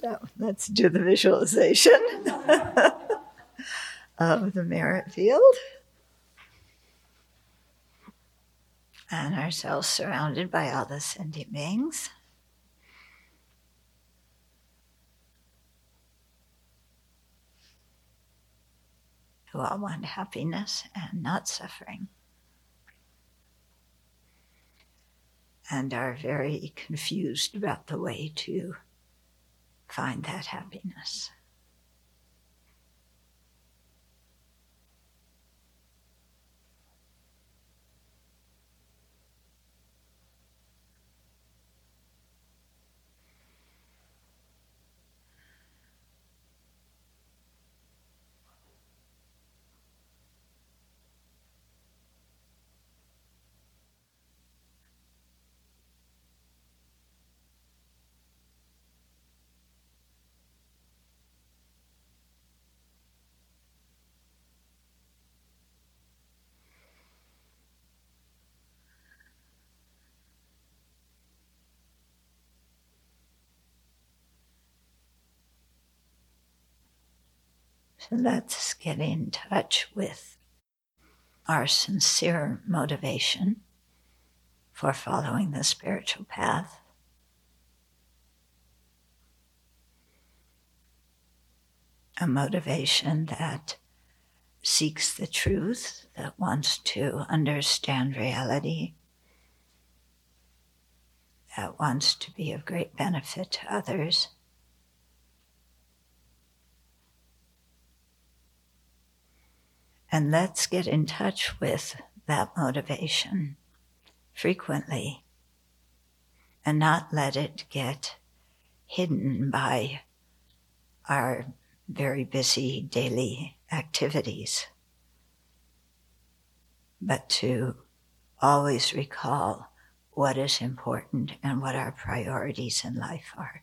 So let's do the visualization of the merit field. And ourselves surrounded by all the sentient beings. Who all want happiness and not suffering. And are very confused about the way to find that happiness. Let's get in touch with our sincere motivation for following the spiritual path. A motivation that seeks the truth, that wants to understand reality, that wants to be of great benefit to others. And let's get in touch with that motivation frequently and not let it get hidden by our very busy daily activities, but to always recall what is important and what our priorities in life are.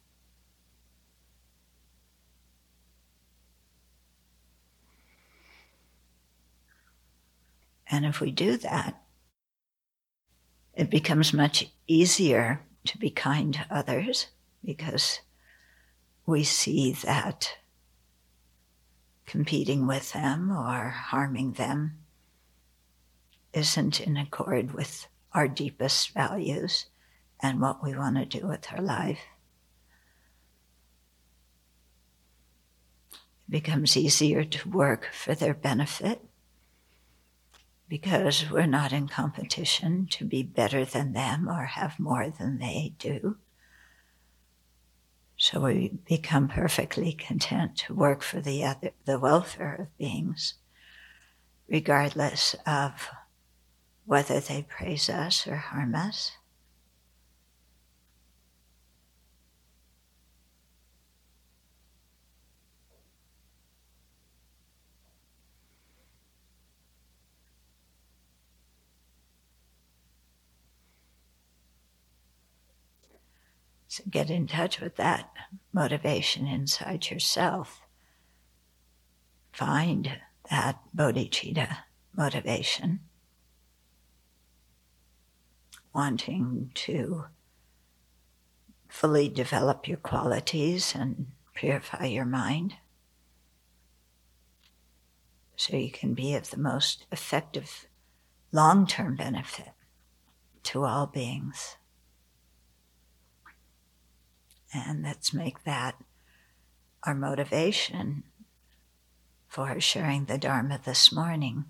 And if we do that, it becomes much easier to be kind to others because we see that competing with them or harming them isn't in accord with our deepest values and what we want to do with our life. It becomes easier to work for their benefit because we're not in competition to be better than them or have more than they do. So we become perfectly content to work for the other, the welfare of beings, regardless of whether they praise us or harm us. So get in touch with that motivation inside yourself. Find that bodhicitta motivation. Wanting to fully develop your qualities and purify your mind so you can be of the most effective long term benefit to all beings. And let's make that our motivation for sharing the Dharma this morning.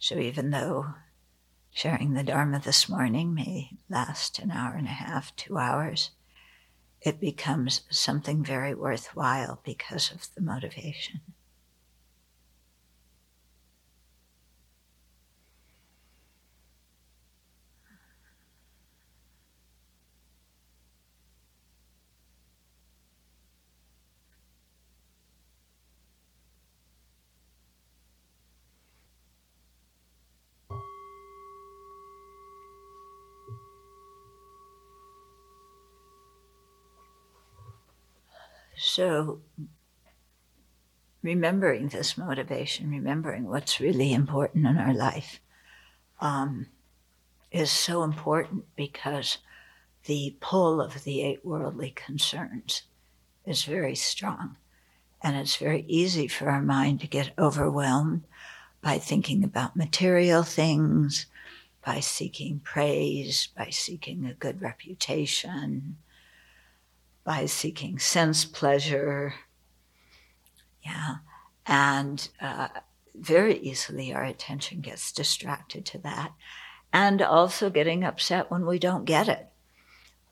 So even though sharing the Dharma this morning may last an hour and a half, two hours, it becomes something very worthwhile because of the motivation. So, remembering this motivation, remembering what's really important in our life, um, is so important because the pull of the eight worldly concerns is very strong. And it's very easy for our mind to get overwhelmed by thinking about material things, by seeking praise, by seeking a good reputation, by seeking sense pleasure. Yeah. And uh, very easily our attention gets distracted to that. And also getting upset when we don't get it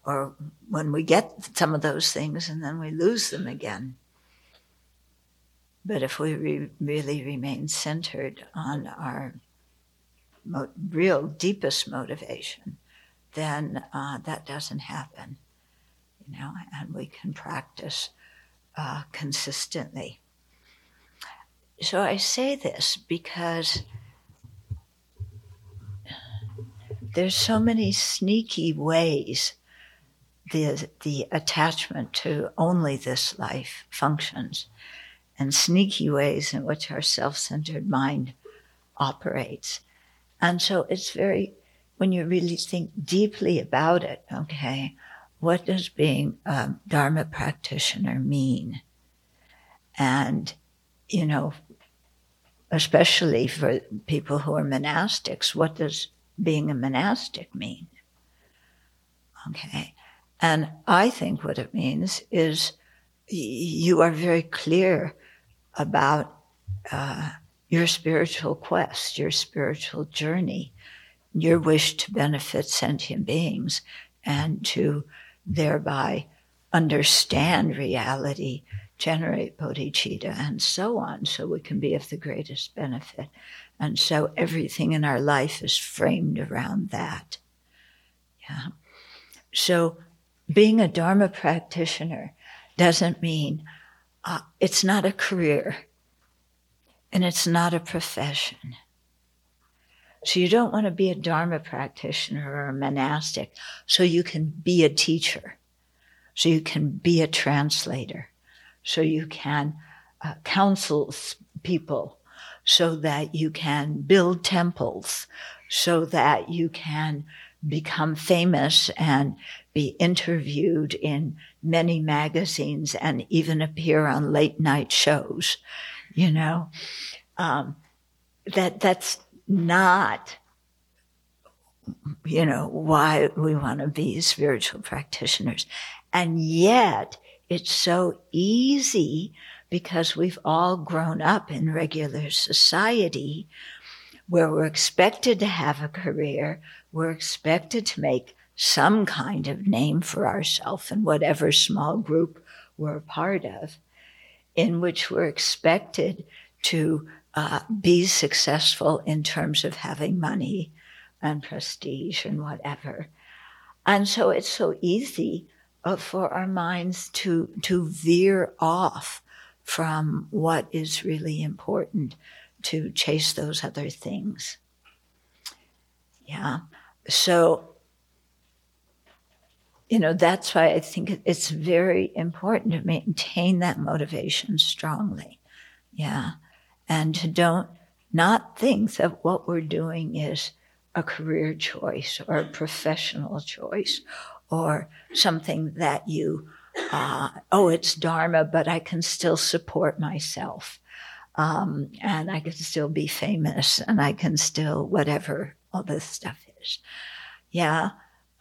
or when we get some of those things and then we lose them again. But if we re- really remain centered on our mo- real deepest motivation, then uh, that doesn't happen, know, and we can practice uh, consistently. So I say this because there's so many sneaky ways the the attachment to only this life functions and sneaky ways in which our self-centered mind operates and so it's very when you really think deeply about it okay what does being a dharma practitioner mean? And you know especially for people who are monastics what does being a monastic mean? Okay. And I think what it means is you are very clear about uh, your spiritual quest, your spiritual journey, your wish to benefit sentient beings and to thereby understand reality, generate bodhicitta, and so on, so we can be of the greatest benefit. And so everything in our life is framed around that. Yeah. So being a Dharma practitioner doesn't mean uh, it's not a career and it's not a profession. So you don't want to be a Dharma practitioner or a monastic so you can be a teacher, so you can be a translator, so you can uh, counsel people, so that you can build temples, so that you can become famous and be interviewed in many magazines and even appear on late night shows, you know, um, that that's not, you know, why we want to be spiritual practitioners. And yet it's so easy because we've all grown up in regular society where we're expected to have a career, we're expected to make some kind of name for ourselves in whatever small group we're a part of, in which we're expected to uh, be successful in terms of having money and prestige and whatever. And so it's so easy uh, for our minds to, to veer off from what is really important to chase those other things. Yeah. So, you know, that's why I think it's very important to maintain that motivation strongly. Yeah. And to don't not think that what we're doing is a career choice or a professional choice or something that you, uh, oh, it's Dharma, but I can still support myself. Um, and I can still be famous and I can still whatever all this stuff is. Yeah.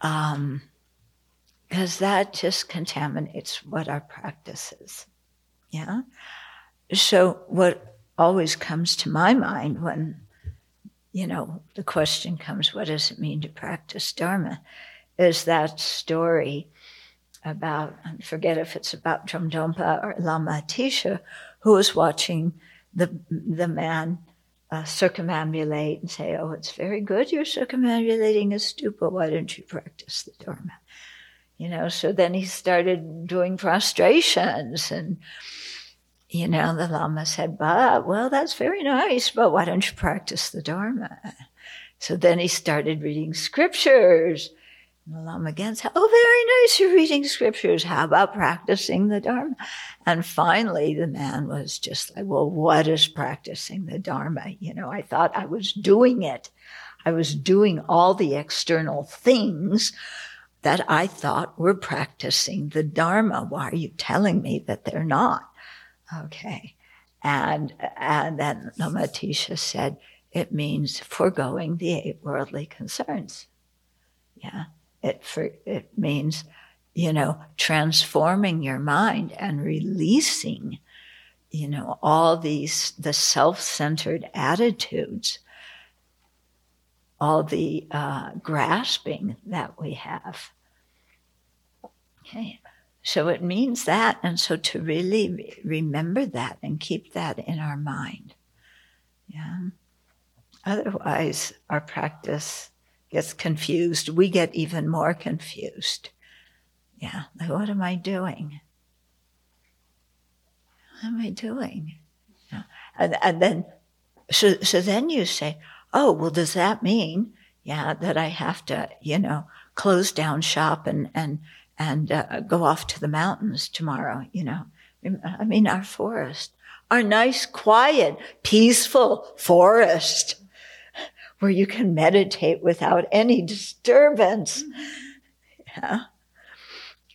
Um, because that just contaminates what our practice is. Yeah. So what always comes to my mind when, you know, the question comes, what does it mean to practice Dharma? Is that story about, I forget if it's about Dromtonpa or Lama Atisha, who was watching the, the man uh, circumambulate and say, oh, it's very good you're circumambulating a stupa. Why don't you practice the Dharma? You know, so then he started doing prostrations and, you know, the Lama said, but, well, that's very nice, but why don't you practice the Dharma? So then he started reading scriptures And the Lama again said, Oh, very nice, you're reading scriptures. How about practicing the Dharma? And finally, the man was just like, Well, what is practicing the Dharma? You know, I thought I was doing it. I was doing all the external things. that I thought were practicing the Dharma. Why are you telling me that they're not? Okay. And, and then Lama Atisha said, it means foregoing the eight worldly concerns. Yeah. It, for, it means, you know, transforming your mind and releasing, you know, all these, the self-centered attitudes, all the uh, grasping that we have. Okay. So it means that. And so to really re- remember that and keep that in our mind. Yeah. Otherwise, our practice gets confused. We get even more confused. Yeah. Like, what am I doing? What am I doing? Yeah. And, and then, so, so then you say, oh, well, does that mean, yeah, that I have to, you know, close down shop and, and, and uh, go off to the mountains tomorrow, you know. I mean, our forest, our nice, quiet, peaceful forest where you can meditate without any disturbance. Yeah.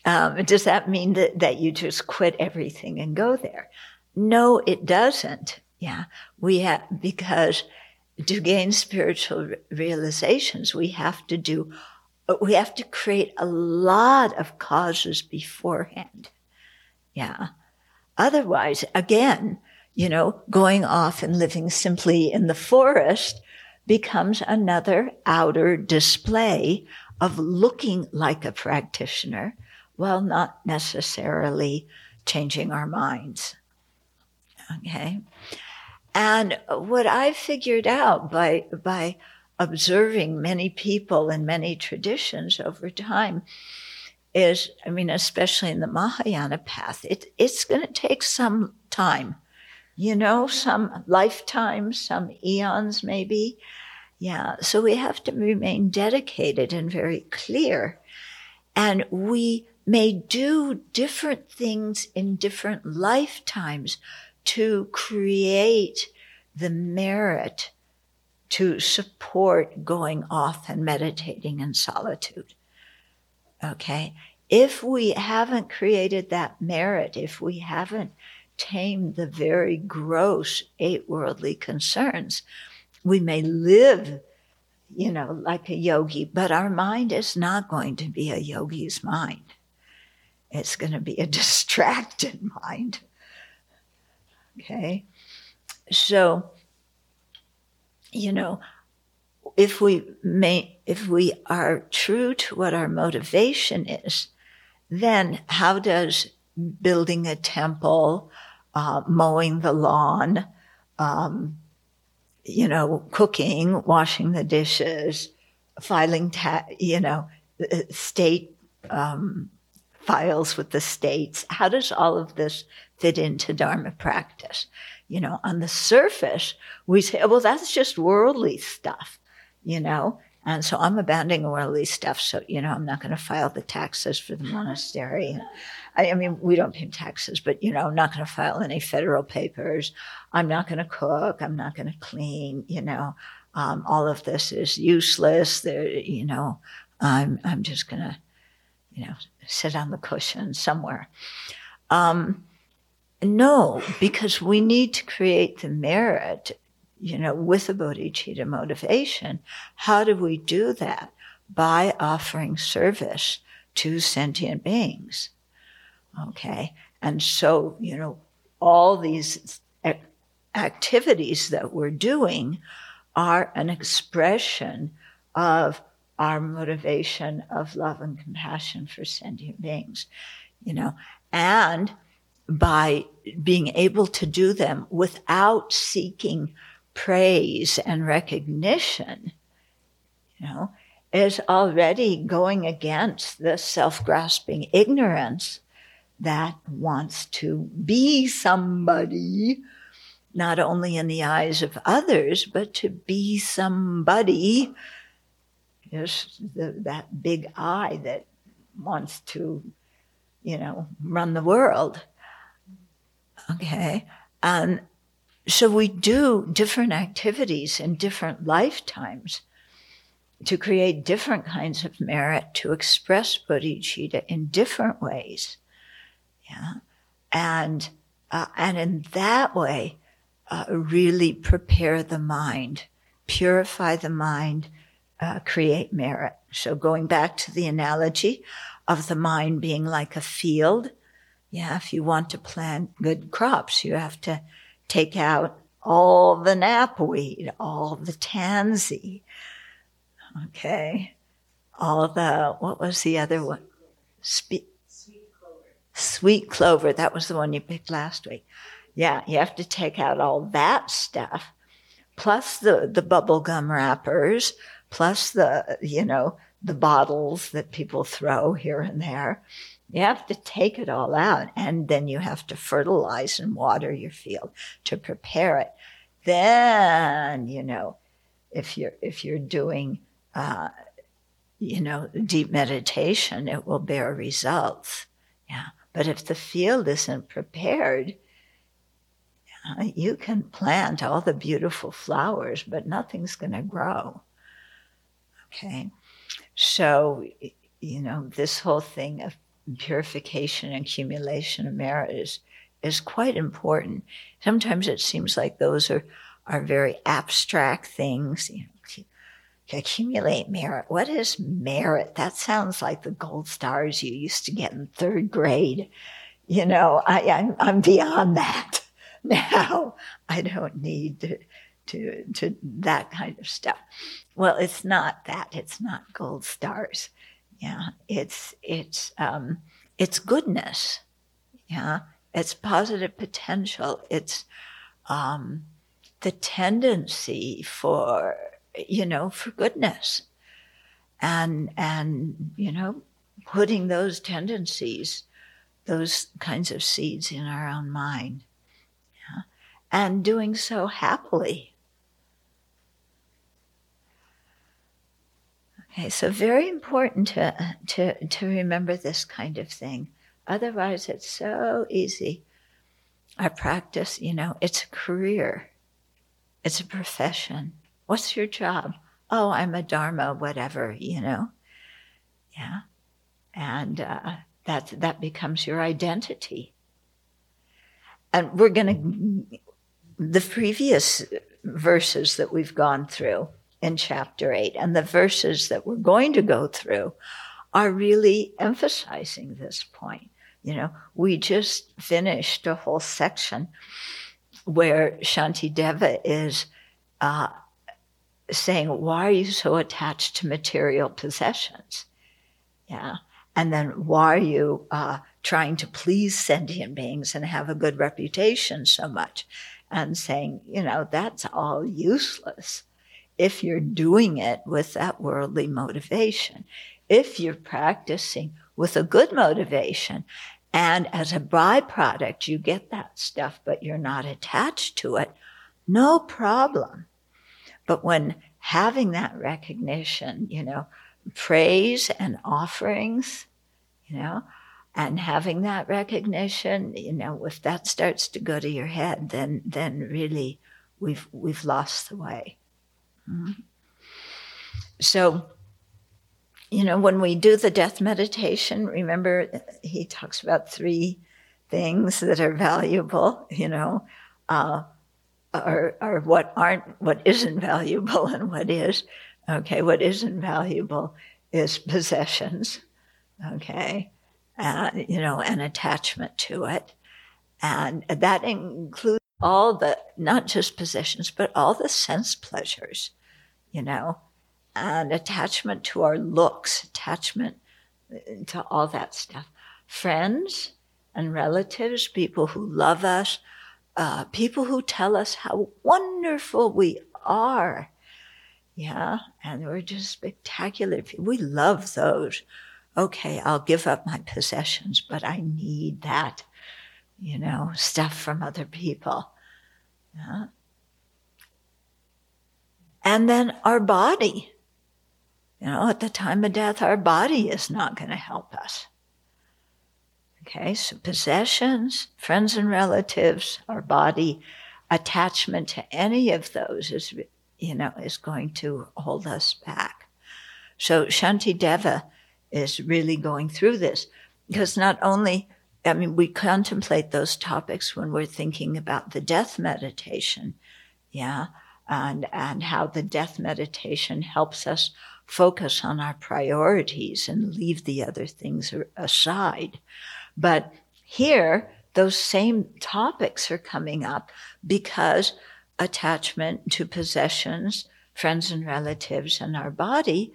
Um, does that mean that, that you just quit everything and go there? No, it doesn't. Yeah. We have, because to gain spiritual realizations, we have to do but we have to create a lot of causes beforehand. Yeah. Otherwise, again, you know, going off and living simply in the forest becomes another outer display of looking like a practitioner while not necessarily changing our minds. Okay. And what I've figured out by, by observing many people and many traditions over time is, I mean, especially in the Mahayana path, it, it's going to take some time, you know, some lifetimes, some eons maybe. Yeah. So we have to remain dedicated and very clear. And we may do different things in different lifetimes to create the merit to support going off and meditating in solitude. Okay. If we haven't created that merit, if we haven't tamed the very gross eight worldly concerns, we may live, you know, like a yogi, but our mind is not going to be a yogi's mind. It's going to be a distracted mind. Okay. So, you know, if we may, if we are true to what our motivation is, then how does building a temple, uh, mowing the lawn, um, you know, cooking, washing the dishes, filing, ta- you know, uh, state um, files with the states. How does all of this fit into Dharma practice? You know, on the surface, we say, well, that's just worldly stuff, you know? And so I'm abandoning worldly stuff. So, you know, I'm not going to file the taxes for the monastery. I, I, mean, we don't pay taxes, but, you know, I'm not going to file any federal papers. I'm not going to cook. I'm not going to clean, you know. Um, all of this is useless. There, you know, I'm, I'm just going to, you know, sit on the cushion somewhere. Um, no, because we need to create the merit, you know, with a bodhicitta motivation. How do we do that? By offering service to sentient beings. Okay. And so, you know, all these activities that we're doing are an expression of our motivation of love and compassion for sentient beings, you know, and by being able to do them without seeking praise and recognition, you know, is already going against the self-grasping ignorance that wants to be somebody, not only in the eyes of others, but to be somebody is the, that big I that wants to, you know, run the world. Okay. And so we do different activities in different lifetimes to create different kinds of merit, to express bodhicitta in different ways. Yeah. And, uh, and in that way, uh, really prepare the mind, purify the mind, uh, create merit. So going back to the analogy of the mind being like a field, yeah, if you want to plant good crops, you have to take out all the knapweed, all the tansy, okay, all the, what was the other one? Spe- sweet clover. Sweet clover, that was the one you picked last week. Yeah, you have to take out all that stuff, plus the, the bubble gum wrappers, plus the, you know, the bottles that people throw here and there. You have to take it all out and then you have to fertilize and water your field to prepare it. Then, you know, if you're, if you're doing, uh, you know, deep meditation, it will bear results. Yeah. But if the field isn't prepared, you can plant all the beautiful flowers, but nothing's going to grow. Okay. So, you know, this whole thing of purification and accumulation of merit is, is quite important. Sometimes it seems like those are, are very abstract things. You know, to accumulate merit. What is merit? That sounds like the gold stars you used to get in third grade. You know, I, I'm, I'm beyond that now. I don't need to, to, to that kind of stuff. Well, it's not that. It's not gold stars. Yeah, it's it's um, it's goodness. Yeah, it's positive potential. It's um, the tendency for you know for goodness, and and you know putting those tendencies, those kinds of seeds in our own mind, yeah, and doing so happily Okay, so very important to, to, to remember this kind of thing. Otherwise, it's so easy. Our practice, you know, it's a career, it's a profession. What's your job? Oh, I'm a Dharma, whatever, you know. Yeah. And uh, that, that becomes your identity. And we're going to, the previous verses that we've gone through, in chapter 8. And the verses that we're going to go through are really emphasizing this point. You know, we just finished a whole section where Shantideva is uh, saying, Why are you so attached to material possessions? Yeah. And then why are you uh, trying to please sentient beings and have a good reputation so much? And saying, you know, that's all useless if you're doing it with that worldly motivation. If you're practicing with a good motivation and as a byproduct you get that stuff, but you're not attached to it, no problem. But when having that recognition, you know, praise and offerings, you know, and having that recognition, you know, if that starts to go to your head, then then really we've we've lost the way. So, you know, when we do the death meditation, remember he talks about three things that are valuable, you know, uh, or, or what aren't, what isn't valuable and what is. Okay, what isn't valuable is possessions, okay, uh, you know, an attachment to it. And that includes all the, not just possessions, but all the sense pleasures, you know, and attachment to our looks, attachment to all that stuff. Friends and relatives, people who love us, uh, people who tell us how wonderful we are. Yeah, and we're just spectacular. We love those. Okay, I'll give up my possessions, but I need that, you know, stuff from other people. Yeah. And then our body. You know, at the time of death, our body is not going to help us. Okay, so possessions, friends and relatives, our body, attachment to any of those is, you know, is going to hold us back. So Shantideva is really going through this because not only, I mean, we contemplate those topics when we're thinking about the death meditation. Yeah. And, and how the death meditation helps us focus on our priorities and leave the other things aside. But here, those same topics are coming up because attachment to possessions, friends and relatives, and our body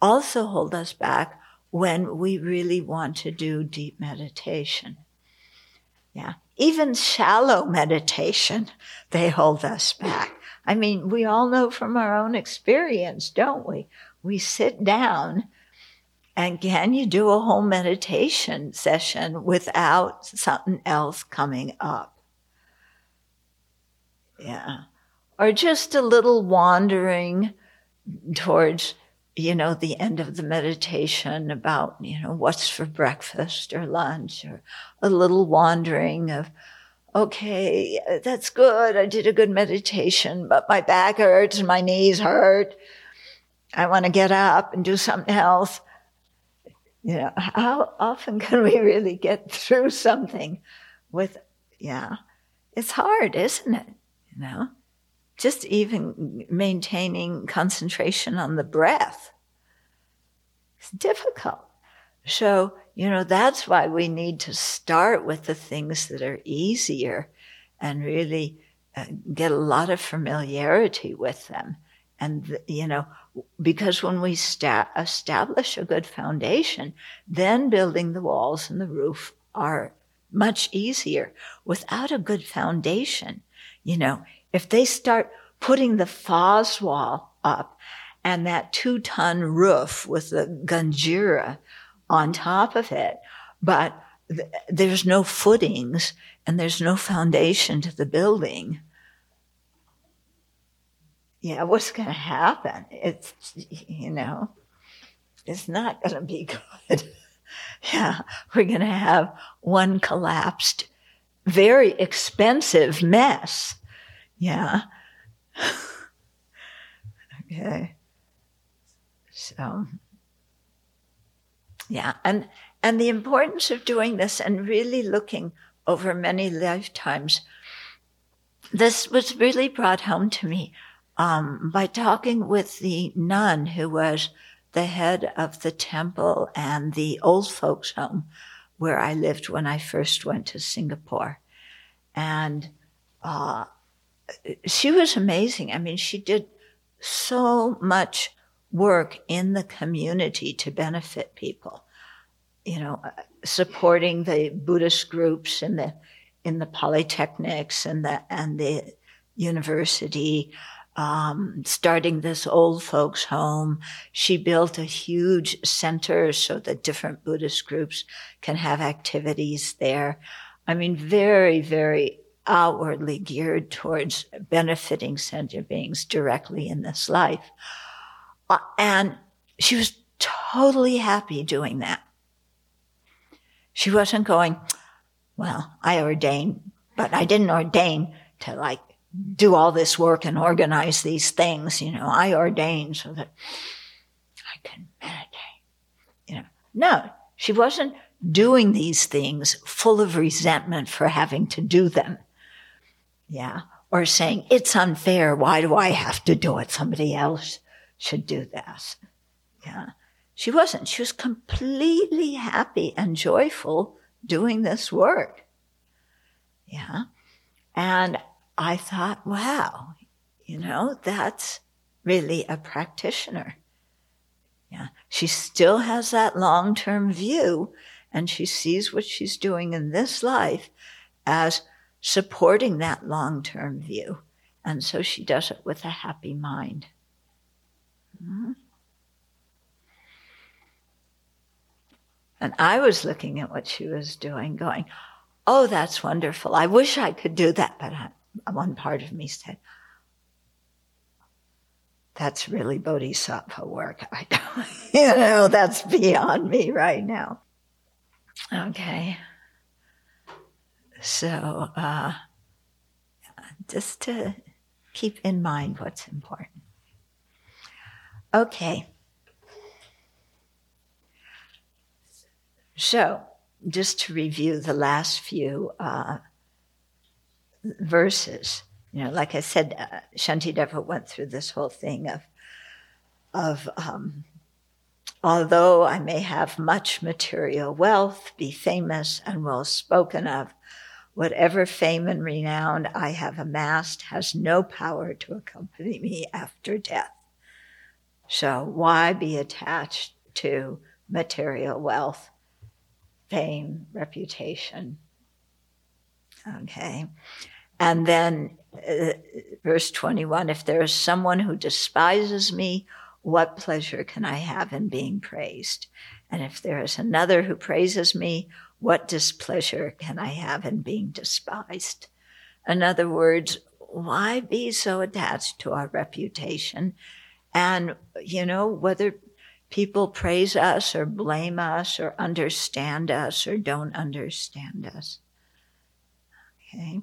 also hold us back when we really want to do deep meditation. Yeah. Even shallow meditation, they hold us back. I mean, we all know from our own experience, don't we? We sit down and can you do a whole meditation session without something else coming up? Yeah. Or just a little wandering towards you know, the end of the meditation about, you know, what's for breakfast or lunch or a little wandering of, okay, that's good. I did a good meditation, but my back hurts and my knees hurt. I want to get up and do something else. You know, how often can we really get through something with, yeah, it's hard, isn't it? You know? Just even maintaining concentration on the breath. It's difficult. So, you know, that's why we need to start with the things that are easier and really uh, get a lot of familiarity with them. And, you know, because when we sta- establish a good foundation, then building the walls and the roof are much easier. Without a good foundation, you know, if they start putting the Foz wall up and that two ton roof with the Ganjira on top of it, but th- there's no footings and there's no foundation to the building. Yeah, what's going to happen? It's, you know, it's not going to be good. yeah, we're going to have one collapsed, very expensive mess. Yeah. okay. So, yeah, and and the importance of doing this and really looking over many lifetimes. This was really brought home to me um, by talking with the nun who was the head of the temple and the old folks' home where I lived when I first went to Singapore, and uh, she was amazing. I mean, she did so much work in the community to benefit people. You know, uh, supporting the Buddhist groups in the in the polytechnics and the and the university, um, starting this old folks home. She built a huge center so that different Buddhist groups can have activities there. I mean, very, very outwardly geared towards benefiting sentient beings directly in this life. Uh, and she was totally happy doing that. She wasn't going, well, I ordained, but I didn't ordain to like do all this work and organize these things. You know, I ordained so that I can meditate. You know, no, she wasn't doing these things full of resentment for having to do them. Yeah. Or saying, it's unfair. Why do I have to do it? Somebody else should do this. Yeah. She wasn't. She was completely happy and joyful doing this work. Yeah. And I thought, wow, you know, that's really a practitioner. Yeah. She still has that long term view and she sees what she's doing in this life as supporting that long term view. And so she does it with a happy mind. Mm-hmm. And I was looking at what she was doing, going, Oh, that's wonderful. I wish I could do that. But I, one part of me said, That's really bodhisattva work. I don't, you know, that's beyond me right now. Okay. So, uh, just to keep in mind what's important. Okay. So, just to review the last few uh, verses, you know, like I said, uh, Shantideva went through this whole thing of, of um, although I may have much material wealth, be famous and well spoken of, whatever fame and renown I have amassed has no power to accompany me after death. So, why be attached to material wealth, fame, reputation? Okay. And then, uh, verse 21 if there is someone who despises me, what pleasure can I have in being praised? And if there is another who praises me, what displeasure can I have in being despised? In other words, why be so attached to our reputation and, you know, whether people praise us or blame us or understand us or don't understand us. Okay.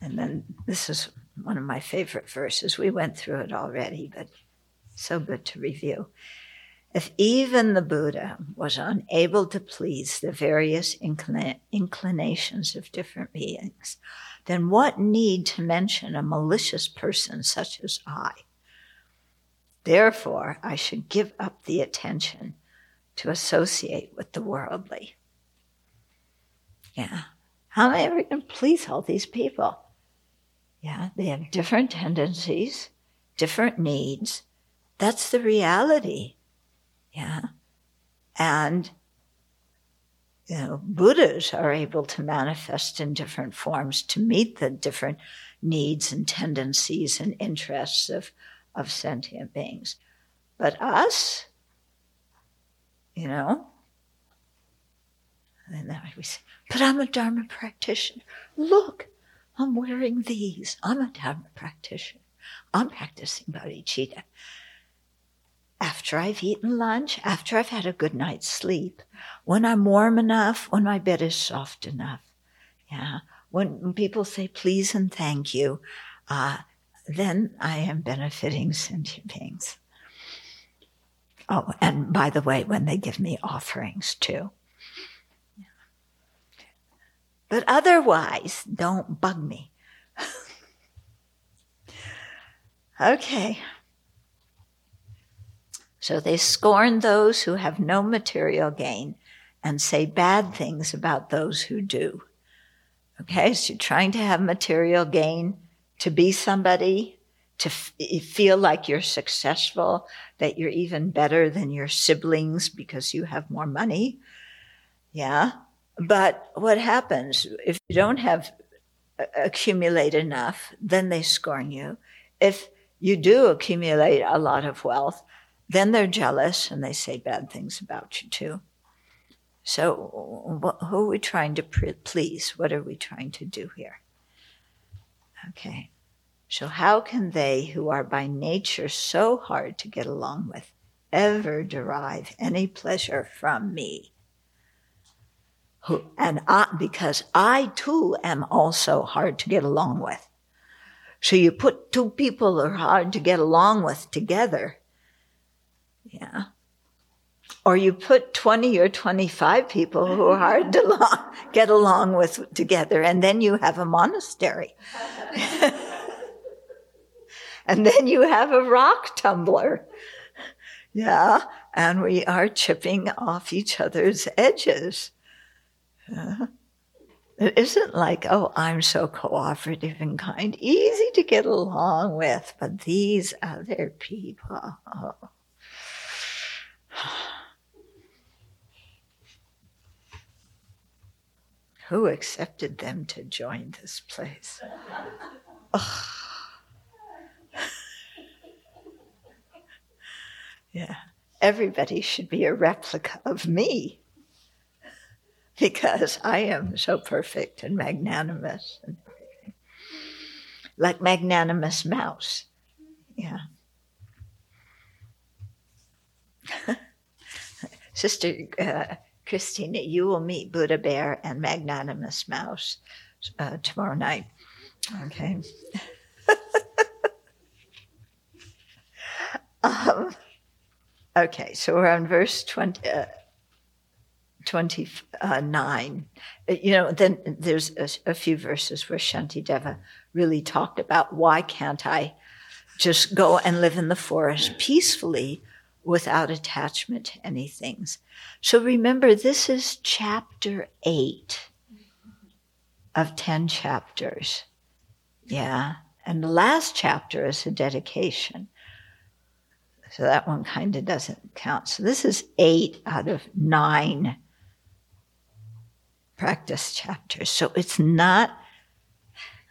And then this is one of my favorite verses. We went through it already, but so good to review. If even the Buddha was unable to please the various inclinations of different beings, then what need to mention a malicious person such as I? Therefore, I should give up the attention to associate with the worldly. Yeah. How am I ever going to please all these people? Yeah, they have different tendencies, different needs. That's the reality. Yeah. And, you know, Buddhas are able to manifest in different forms to meet the different needs and tendencies and interests of of sentient beings. But us, you know, and then we say, but I'm a Dharma practitioner. Look, I'm wearing these. I'm a Dharma practitioner. I'm practicing bodhicitta. After I've eaten lunch, after I've had a good night's sleep, when I'm warm enough, when my bed is soft enough, yeah, when people say please and thank you, uh, then I am benefiting sentient beings. Oh, and by the way, when they give me offerings too. But otherwise, don't bug me. okay. So they scorn those who have no material gain and say bad things about those who do. Okay, so you're trying to have material gain to be somebody, to f- feel like you're successful, that you're even better than your siblings because you have more money. Yeah. But what happens if you don't have uh, accumulate enough, then they scorn you. If you do accumulate a lot of wealth, then they're jealous and they say bad things about you too. So, who are we trying to please? What are we trying to do here? Okay. So, how can they who are by nature so hard to get along with ever derive any pleasure from me? Who, and I, because I too am also hard to get along with. So you put two people who are hard to get along with together. Yeah. Or you put 20 or 25 people who are hard to get along with together, and then you have a monastery. and then you have a rock tumbler. Yeah, and we are chipping off each other's edges. Yeah. It isn't like, oh, I'm so cooperative and kind, easy to get along with, but these other people. Oh. Who accepted them to join this place? Yeah, everybody should be a replica of me because I am so perfect and magnanimous and. Like magnanimous mouse. Yeah. Sister uh, Christina, you will meet Buddha Bear and Magnanimous Mouse uh, tomorrow night. Okay. um, okay, so we're on verse 20, uh, 29. Uh, you know, then there's a, a few verses where Shantideva really talked about why can't I just go and live in the forest peacefully without attachment to any things. So remember, this is chapter eight of 10 chapters. Yeah. And the last chapter is a dedication. So that one kind of doesn't count. So this is eight out of nine practice chapters. So it's not,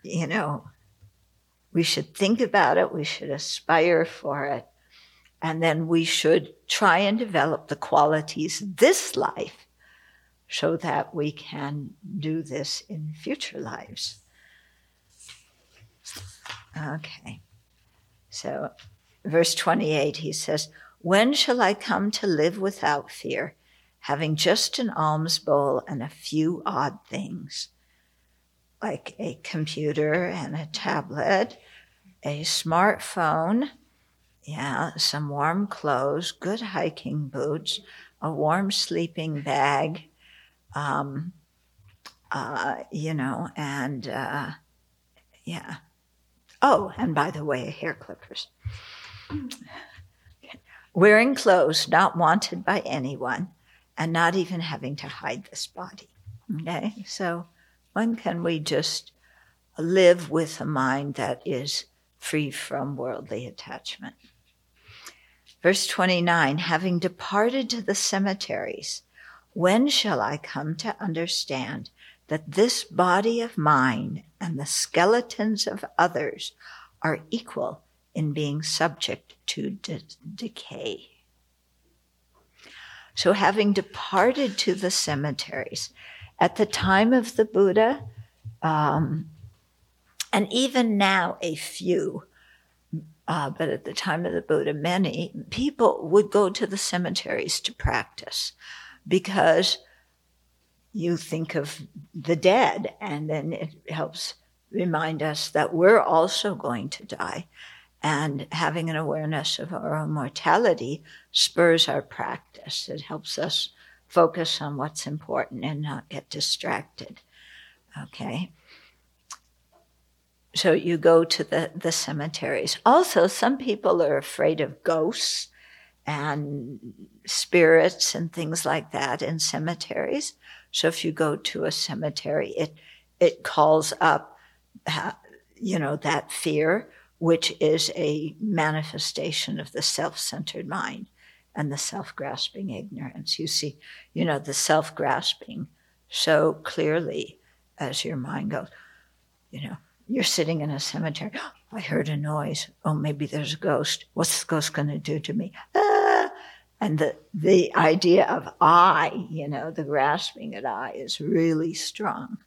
you know, we should think about it, we should aspire for it, and then we should try and develop the qualities this life so that we can do this in future lives. Okay. So, verse 28, he says, When shall I come to live without fear? having just an alms bowl and a few odd things, like a computer and a tablet, a smartphone, yeah, some warm clothes, good hiking boots, a warm sleeping bag, um, uh, you know, and uh, yeah. Oh, and by the way, hair clippers. Wearing clothes not wanted by anyone and not even having to hide this body. Okay, so when can we just live with a mind that is free from worldly attachment? Verse 29 Having departed to the cemeteries, when shall I come to understand that this body of mine and the skeletons of others are equal in being subject to de- decay? So, having departed to the cemeteries, at the time of the Buddha, um, and even now a few, uh, but at the time of the Buddha, many people would go to the cemeteries to practice because you think of the dead, and then it helps remind us that we're also going to die. And having an awareness of our own mortality spurs our practice. It helps us focus on what's important and not get distracted. Okay. So you go to the, the cemeteries. Also, some people are afraid of ghosts and spirits and things like that in cemeteries. So if you go to a cemetery, it it calls up, uh, you know, that fear which is a manifestation of the self centered mind and the self grasping ignorance. You see, you know, the self grasping so clearly as your mind goes, you know, you're sitting in a cemetery. I heard a noise. Oh, maybe there's a ghost. What's the ghost going to do to me? Ah! And the, the idea of I, you know, the grasping at I is really strong.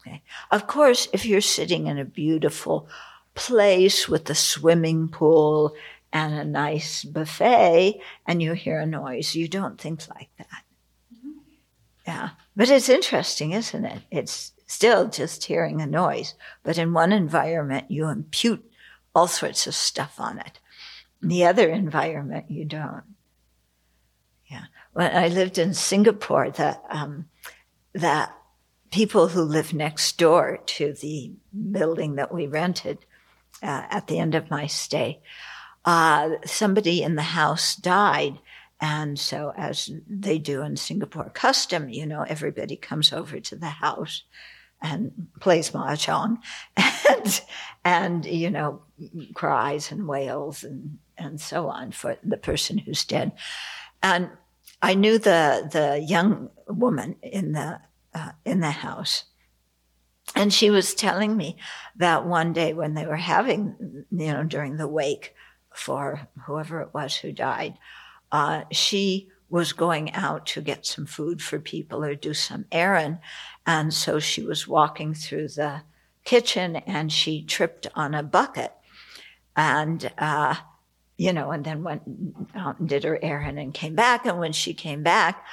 Okay. Of course, if you're sitting in a beautiful, place with a swimming pool and a nice buffet and you hear a noise. You don't think like that. Mm-hmm. Yeah. But it's interesting, isn't it? It's still just hearing a noise, but in one environment, you impute all sorts of stuff on it. In the other environment, you don't. Yeah. When I lived in Singapore, that, um, that people who lived next door to the building that we rented uh, at the end of my stay. Uh, somebody in the house died. And so, as they do in Singapore custom, you know, everybody comes over to the house and plays mahjong and, and, you know, cries and wails and, and so on for the person who's dead. And I knew the, the young woman in the, uh, in the house and she was telling me that one day when they were having, you know, during the wake for whoever it was who died, uh, she was going out to get some food for people or do some errand. And so she was walking through the kitchen and she tripped on a bucket. And, uh, you know, and then went out and did her errand and came back. And when she came back,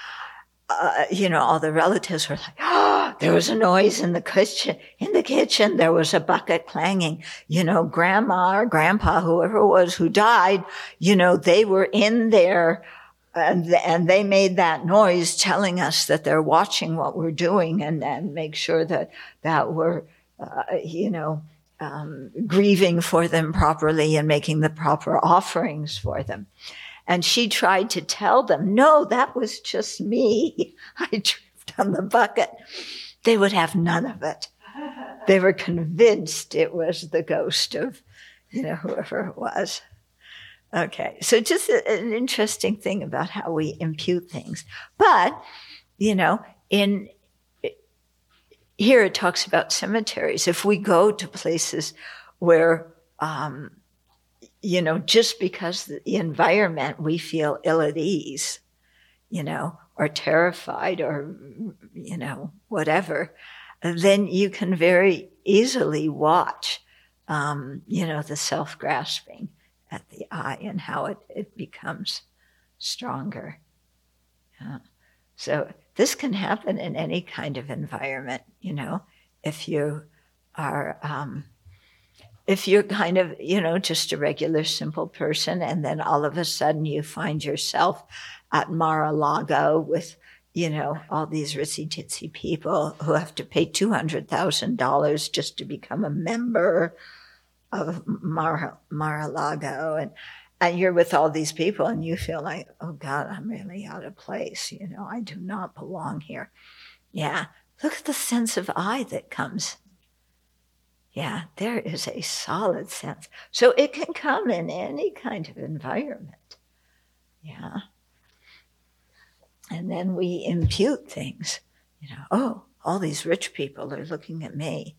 uh, you know, all the relatives were like, oh, there was a noise in the kitchen. In the kitchen, there was a bucket clanging. You know, grandma or grandpa, whoever it was who died, you know, they were in there, and, and they made that noise telling us that they're watching what we're doing and, and make sure that, that we're, uh, you know, um, grieving for them properly and making the proper offerings for them. And she tried to tell them, no, that was just me. I tripped on the bucket. They would have none of it. They were convinced it was the ghost of, you know, whoever it was. Okay. So just a, an interesting thing about how we impute things. But, you know, in, here it talks about cemeteries. If we go to places where, um, you know, just because the environment we feel ill at ease, you know, or terrified or, you know, whatever, then you can very easily watch, um, you know, the self grasping at the I and how it, it becomes stronger. Yeah. So this can happen in any kind of environment, you know, if you are, um, if you're kind of, you know, just a regular simple person, and then all of a sudden you find yourself at Mar-a-Lago with, you know, all these ritzy titsy people who have to pay $200,000 just to become a member of Mar Mar-a-Lago and and you're with all these people and you feel like, oh God, I'm really out of place. You know, I do not belong here. Yeah. Look at the sense of I that comes. Yeah, there is a solid sense. So it can come in any kind of environment. Yeah. And then we impute things. You know, oh, all these rich people are looking at me.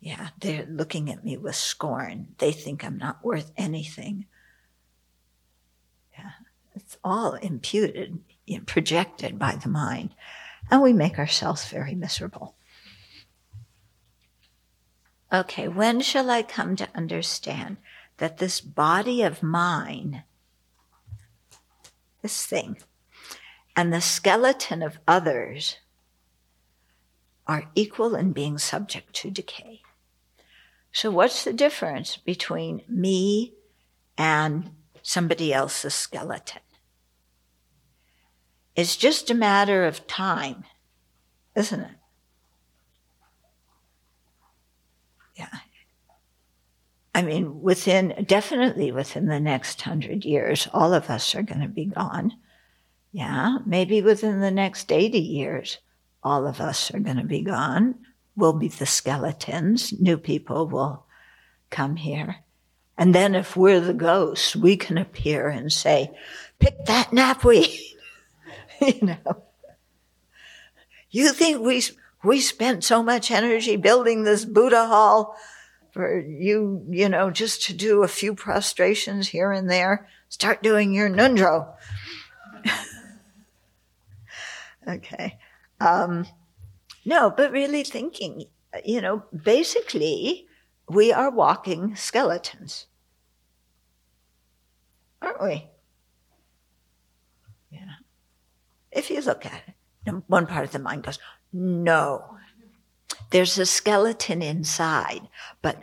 Yeah, they're looking at me with scorn. They think I'm not worth anything. Yeah, it's all imputed, you know, projected by the mind. And we make ourselves very miserable. Okay, when shall I come to understand that this body of mine, this thing, and the skeleton of others are equal in being subject to decay? So, what's the difference between me and somebody else's skeleton? It's just a matter of time, isn't it? Yeah. I mean, within, definitely within the next hundred years, all of us are going to be gone. Yeah. Maybe within the next 80 years, all of us are going to be gone will be the skeletons. New people will come here. And then if we're the ghosts, we can appear and say, pick that knapweed. you know. You think we, we spent so much energy building this Buddha hall for you, you know, just to do a few prostrations here and there? Start doing your ngöndro. okay. Um, no, but really thinking, you know, basically, we are walking skeletons. Aren't we? Yeah. If you look at it, one part of the mind goes, no. There's a skeleton inside, but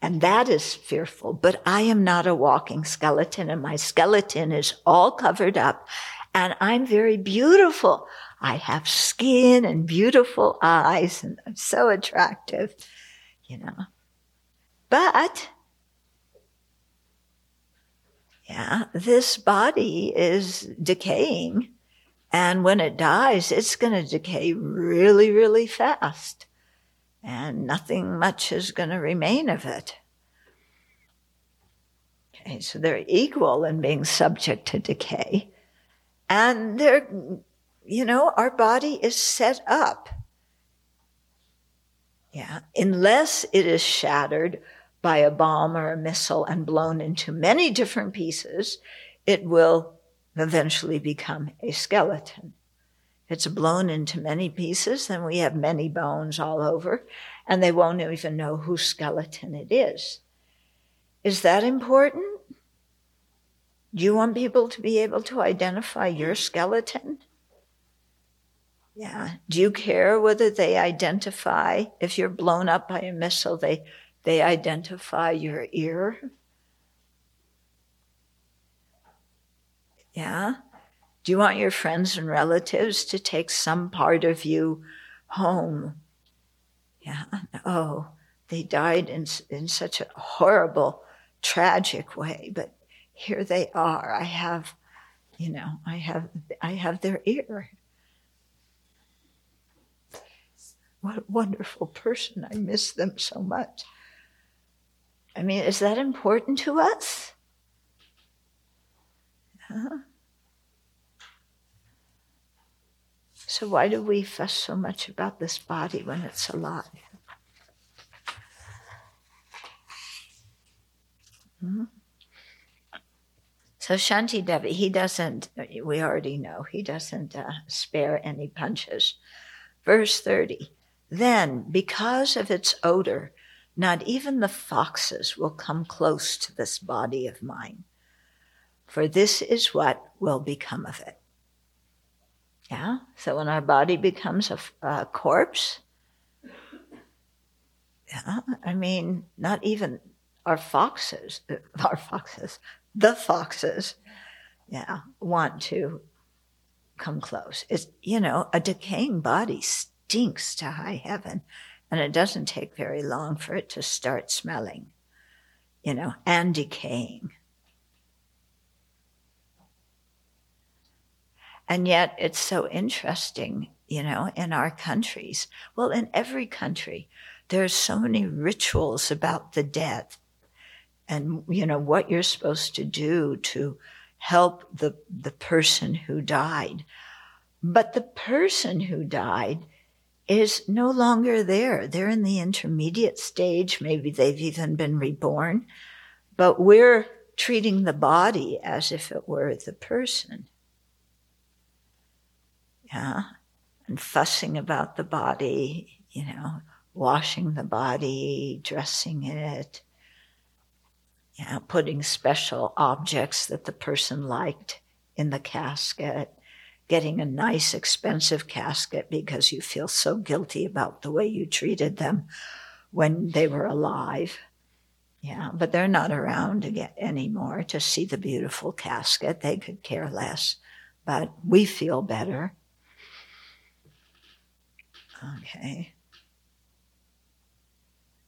and that is fearful. But I am not a walking skeleton, and my skeleton is all covered up, and I'm very beautiful. I have skin and beautiful eyes and I'm so attractive, you know. But, yeah, this body is decaying. And when it dies, it's going to decay really, really fast. And nothing much is going to remain of it. Okay, so they're equal in being subject to decay. And they're you know, our body is set up. Yeah, unless it is shattered by a bomb or a missile and blown into many different pieces, it will eventually become a skeleton. It's blown into many pieces, then we have many bones all over, and they won't even know whose skeleton it is. Is that important? Do you want people to be able to identify your skeleton? Yeah. Do you care whether they identify, if you're blown up by a missile, they, they identify your ear? Yeah? Do you want your friends and relatives to take some part of you home? Yeah? Oh, they died in, in such a horrible, tragic way, but here they are. I have, you know, I have, I have their ear. What a wonderful person. I miss them so much. I mean, is that important to us? So, why do we fuss so much about this body when it's alive? Hmm? So Shantideva, he doesn't, we already know, he doesn't uh, spare any punches. Verse 30 Then, because of its odor, not even the foxes will come close to this body of mine, for this is what will become of it. Yeah, so when our body becomes a, a corpse, yeah, I mean, not even our foxes, our foxes, the foxes, yeah, want to come close. It's, you know, a decaying body stinks to high heaven, and it doesn't take very long for it to start smelling, you know, and decaying. And yet it's so interesting, you know, in our countries. Well, in every country, there are so many rituals about the dead and you know what you're supposed to do to help the the person who died but the person who died is no longer there. They're in the intermediate stage. Maybe they've even been reborn. But we're treating the body as if it were the person. Yeah. And fussing about the body you know washing the body dressing it. Know, putting special objects that the person liked in the casket, getting a nice, expensive casket because you feel so guilty about the way you treated them when they were alive. Yeah, but they're not around to get anymore to see the beautiful casket. They could care less, but we feel better. Okay.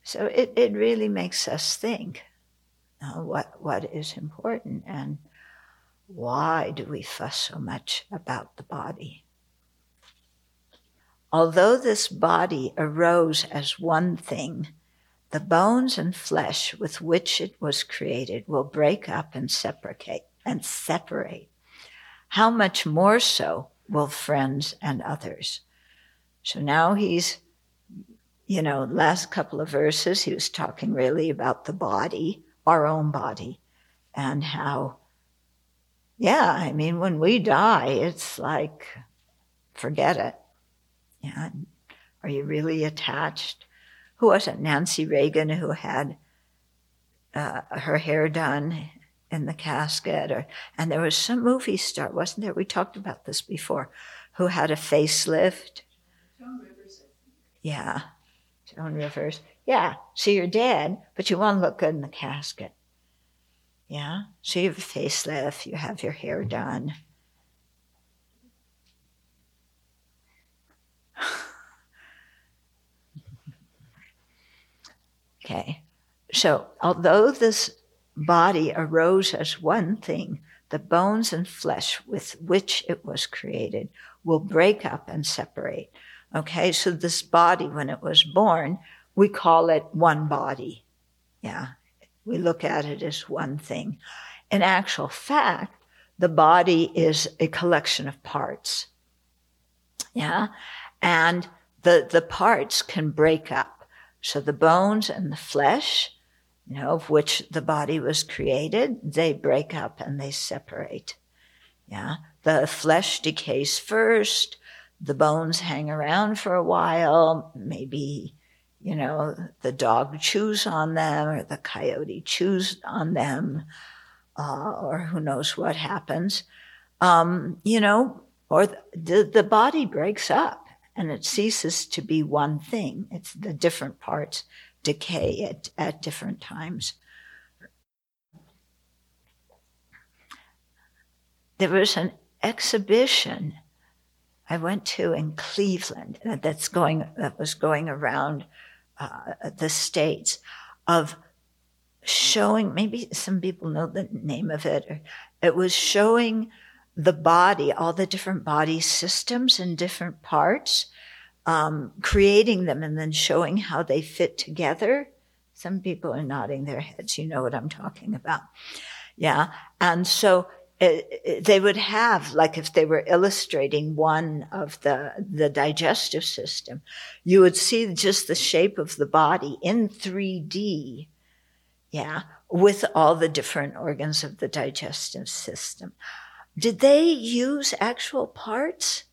So it, it really makes us think uh, what, what is important and why do we fuss so much about the body? Although this body arose as one thing, the bones and flesh with which it was created will break up and separate and separate. How much more so will friends and others? So now he's, you know, last couple of verses, he was talking really about the body our own body and how, yeah, I mean, when we die, it's like, forget it. Yeah. Are you really attached? Who was it? Nancy Reagan, who had uh, her hair done in the casket, or and there was some movie star, wasn't there? We talked about this before, who had a facelift. Joan Rivers. Yeah, Joan Rivers. Yeah, so you're dead, but you want to look good in the casket. Yeah, so you have a facelift, you have your hair done. okay, so although this body arose as one thing, the bones and flesh with which it was created will break up and separate. Okay, so this body, when it was born, we call it one body. Yeah, we look at it as one thing. In actual fact, the body is a collection of parts. Yeah, and the, the parts can break up. So the bones and the flesh, you know, of which the body was created, they break up and they separate. Yeah, the flesh decays first, the bones hang around for a while, maybe you know, the dog chews on them or the coyote chews on them, uh, or who knows what happens, um, you know, or the, the body breaks up and it ceases to be one thing. It's the different parts decay at, at different times. there was an exhibition I went to in Cleveland that's going that was going around uh, the states of showing maybe some people know the name of it. It was showing the body all the different body systems and different parts um, creating them and then showing how they fit together. Some people are nodding their heads. You know what i'm talking about. Yeah. And so it, they would have like if they were illustrating one of the the digestive system you would see just the shape of the body in 3d yeah with all the different organs of the digestive system. Did they use actual parts?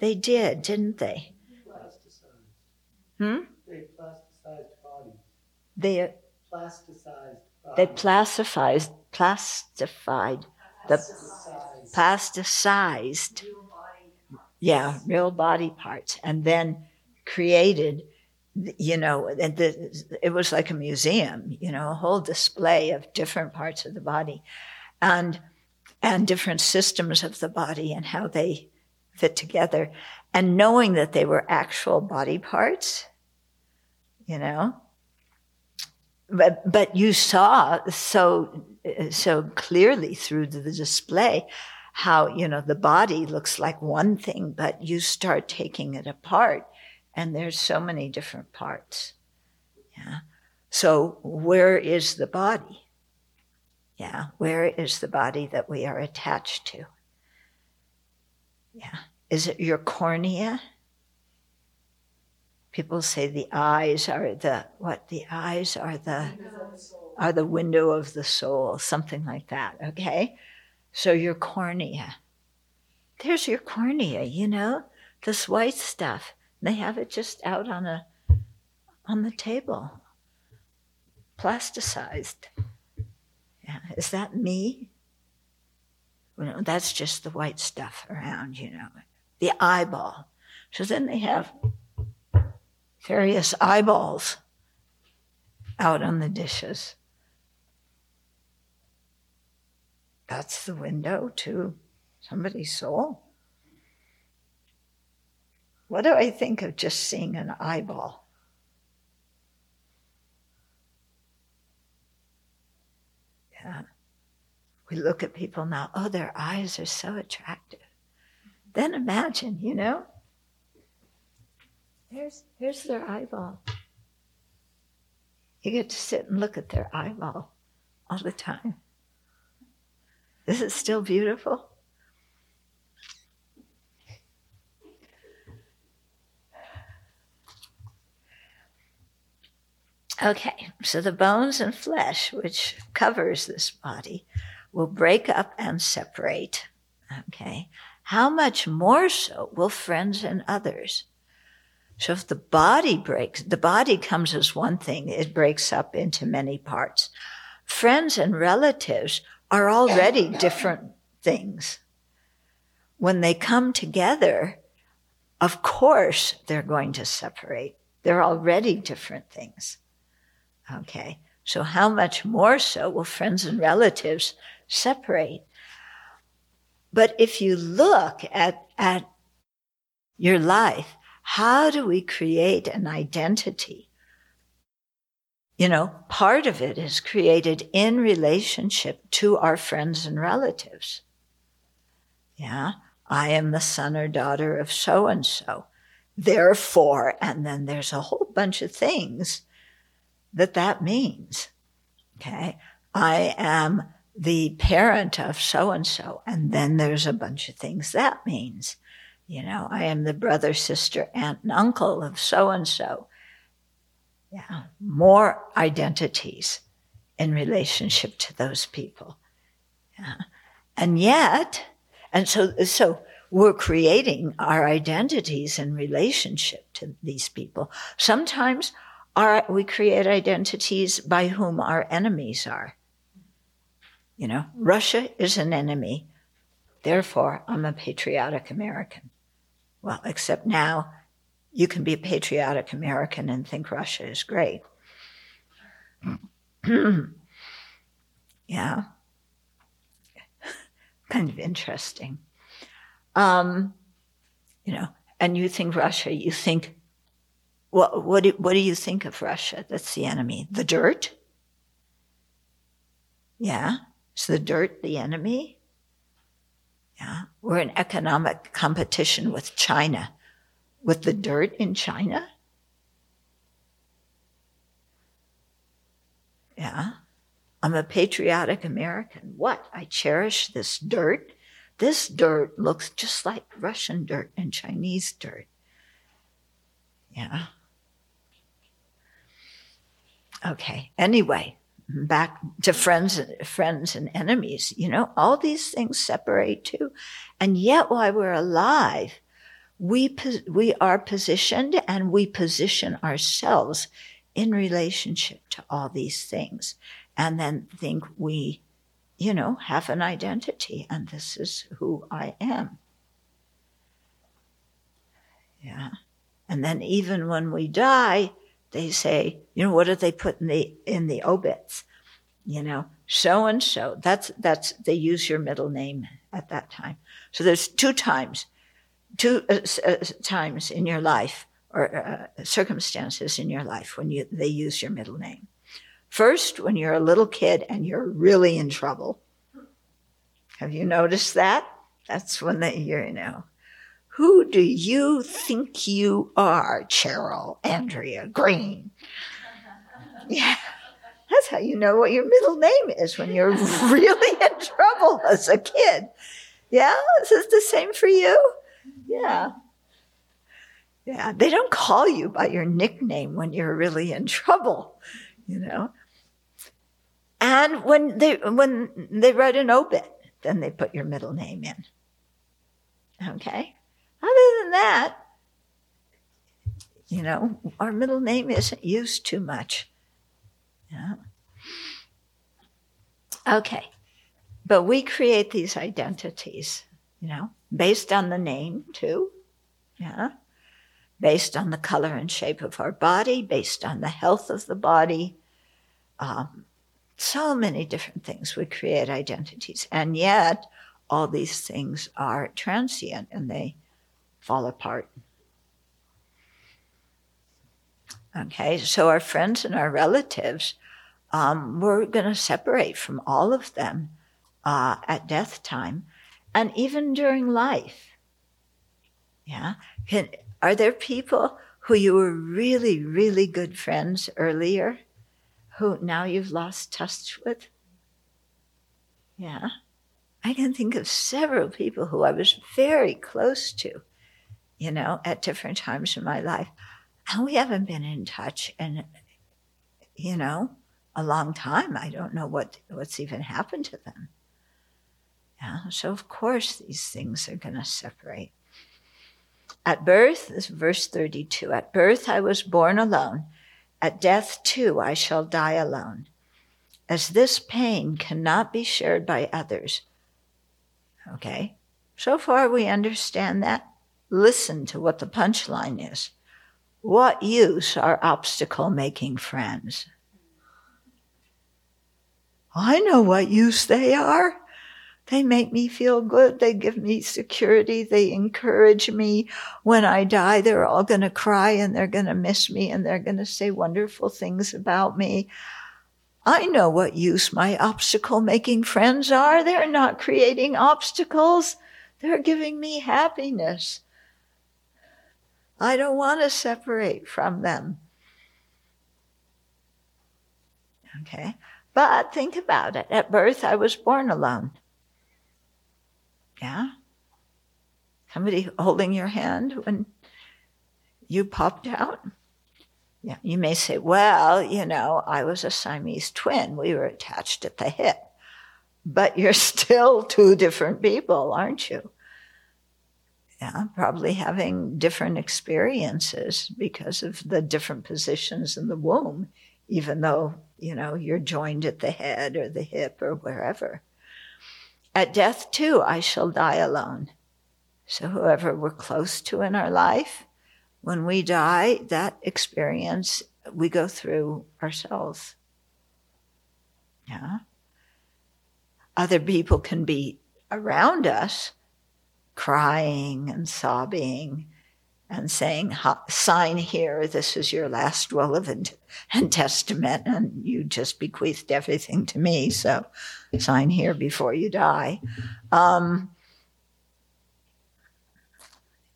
They did didn't they? Hmm? They plasticized bodies. They plasticized bodies. they plastified plastified the plasticized, yeah, real body parts, and then created, you know, the, it was like a museum, you know, a whole display of different parts of the body, and and different systems of the body and how they fit together, and knowing that they were actual body parts, you know. But but you saw so so clearly through the display how you know the body looks like one thing but you start taking it apart and there's so many different parts. Yeah. So where is the body? Yeah. Where is the body that we are attached to? Yeah. Is it your cornea people say the eyes are the what the eyes are the are the window of the soul, something like that, okay? So your cornea. There's your cornea, you know, this white stuff. They have it just out on a on the table. Plasticized. Yeah. Is that me? Well, that's just the white stuff around, you know. The eyeball. So then they have various eyeballs out on the dishes. That's the window to somebody's soul. What do I think of just seeing an eyeball? Yeah. We look at people now, oh, their eyes are so attractive. Then imagine, you know, here's, here's their eyeball. You get to sit and look at their eyeball all the time. Is it still beautiful? Okay, so the bones and flesh, which covers this body, will break up and separate. Okay, how much more so will friends and others? So if the body breaks, the body comes as one thing, it breaks up into many parts. Friends and relatives are already different things. When they come together, of course, they're going to separate. They're already different things. Okay. So how much more so will friends and relatives separate? But if you look at, at your life, how do we create an identity you know, part of it is created in relationship to our friends and relatives. Yeah. I am the son or daughter of so and so. Therefore, and then there's a whole bunch of things that that means. Okay. I am the parent of so and so. And then there's a bunch of things that means. You know, I am the brother, sister, aunt, and uncle of so and so yeah, more identities in relationship to those people. Yeah. And yet, and so, so we're creating our identities in relationship to these people. Sometimes our, we create identities by whom our enemies are. You know, Russia is an enemy. Therefore, I'm a patriotic American. Well, except now you can be a patriotic American and think Russia is great. yeah. kind of interesting. Um, you know, and you think Russia, you think, what, what, do, what do you think of Russia? That's the enemy. The dirt? Yeah. Is the dirt the enemy? Yeah. We're in economic competition with China. With the dirt in China? Yeah. I'm a patriotic American. What? I cherish this dirt? This dirt looks just like Russian dirt and Chinese dirt. Yeah. Okay. Anyway, back to friends, and friends and enemies. You know, all these things separate too, and yet while we're alive, we we are positioned and we position ourselves in relationship to all these things, and then think we you know, have an identity, and this is who I am. Yeah. And then even when we die, they say, you know, what do they put in the in the obits? You know, so and so. That's that's they use your middle name at that time. So there's two times, two uh, uh, times in your life or uh, circumstances in your life when you they use your middle name. First, when you're a little kid and you're really in trouble. Have you noticed that? That's when they, you know, who do you think you are, Cheryl Andrea Greene? Yeah. That's how you know what your middle name is when you're really in trouble as a kid. Yeah? Is this the same for you? Yeah. Yeah. They don't call you by your nickname when you're really in trouble, you know? And when they when they write an obit, then they put your middle name in. Okay? Other than that, you know, our middle name isn't used too much. Yeah. Okay. But we create these identities, you know, based on the name too. Yeah. Based on the color and shape of our body, based on the health of the body, um, so many different things we create identities. And yet, all these things are transient and they fall apart. Okay, so our friends and our relatives, um, we're going to separate from all of them uh, at death time and even during life. Yeah. Can, are there people who you were really, really good friends earlier who now you've lost touch with? Yeah. I can think of several people who I was very close to, you know, at different times in my life. And we haven't been in touch in, you know, a long time. I don't know what, what's even happened to them. Yeah, so of course these things are going to separate. At birth, this verse 32, at birth I was born alone at death, too, I shall die alone, as this pain cannot be shared by others. Okay? So far, we understand that. Listen to what the punchline is. What use are obstacle making friends? I know what use they are. They make me feel good. They give me security. They encourage me. When I die, they're all going to cry and they're going to miss me and they're going to say wonderful things about me. I know what use my obstacle making friends are. They're not creating obstacles. They're giving me happiness. I don't want to separate from them. Okay. But think about it. At birth, I was born alone. Yeah? Somebody holding your hand when you popped out? Yeah, you may say, well, you know, I was a Siamese twin. We were attached at the hip. But you're still two different people, aren't you? Yeah, probably having different experiences because of the different positions in the womb, even though, you know, you're joined at the head or the hip or wherever. At death, too, I shall die alone. So, whoever we're close to in our life, when we die, that experience we go through ourselves. Yeah. Other people can be around us crying and sobbing and saying, sign here, this is your last will of and, and testament, and you just bequeathed everything to me, so sign here before you die. Um,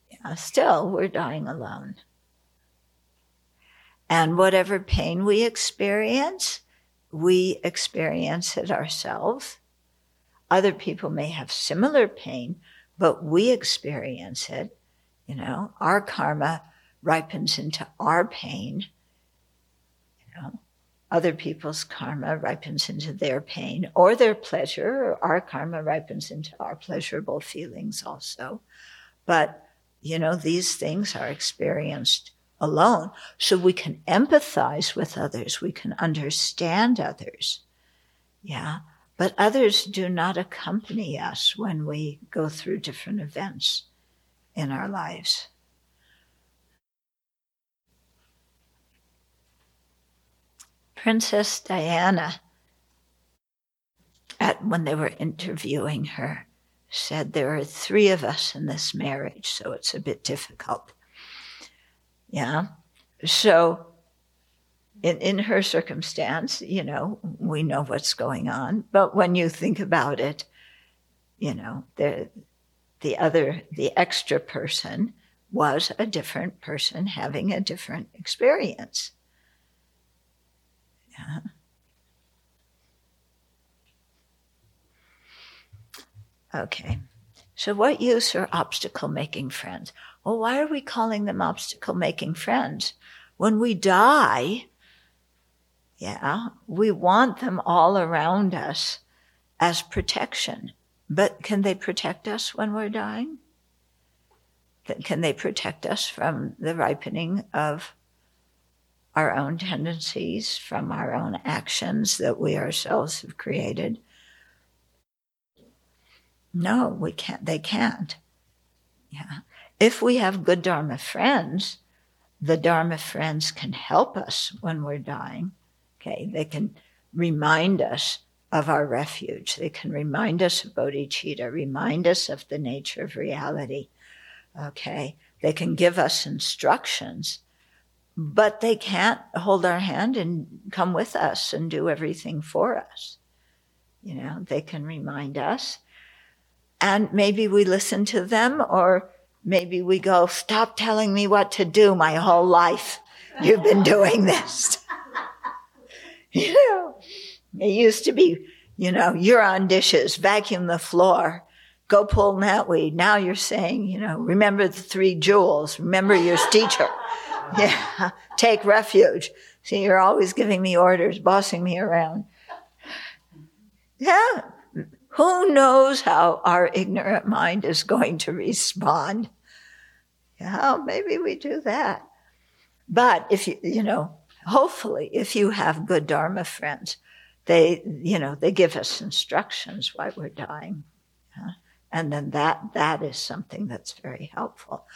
yeah, still, we're dying alone. And whatever pain we experience, we experience it ourselves. Other people may have similar pain, but we experience it. You know, our karma ripens into our pain. You know, other people's karma ripens into their pain or their pleasure, our karma ripens into our pleasurable feelings also. But, you know, these things are experienced alone. So we can empathize with others, we can understand others. Yeah. But others do not accompany us when we go through different events in our lives. Princess Diana, at, when they were interviewing her, said there are three of us in this marriage, so it's a bit difficult. Yeah. So in, in her circumstance, you know, we know what's going on. But when you think about it, you know, the the other, the extra person was a different person having a different experience. Yeah. Okay. So, what use are obstacle making friends? Well, why are we calling them obstacle making friends? When we die, yeah, we want them all around us as protection. But can they protect us when we're dying? Can they protect us from the ripening of our own tendencies, from our own actions that we ourselves have created? No, we can't. They can't. Yeah. If we have good Dharma friends, the Dharma friends can help us when we're dying. Okay, they can remind us of our refuge. They can remind us of bodhicitta, remind us of the nature of reality. Okay, they can give us instructions, but they can't hold our hand and come with us and do everything for us. You know, they can remind us. And maybe we listen to them, or maybe we go, Stop telling me what to do my whole life. You've been doing this. You know, it used to be, you know, you're on dishes, vacuum the floor, go pull knotweed. Now you're saying, you know, remember the three jewels, remember your teacher. Yeah, take refuge. See, you're always giving me orders, bossing me around. Yeah, who knows how our ignorant mind is going to respond? Yeah, maybe we do that. But if you, you know, hopefully, if you have good Dharma friends, they, you know, they give us instructions while we're dying. Yeah? And then that, that is something that's very helpful.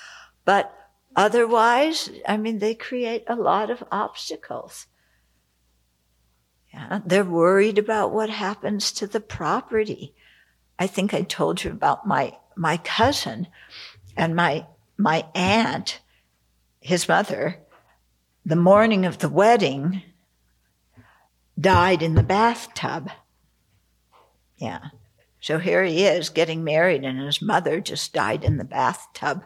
But otherwise, I mean, they create a lot of obstacles. Yeah? They're worried about what happens to the property. I think I told you about my, my cousin and my, my aunt, his mother, the morning of the wedding, died in the bathtub. Yeah. So here he is getting married, and his mother just died in the bathtub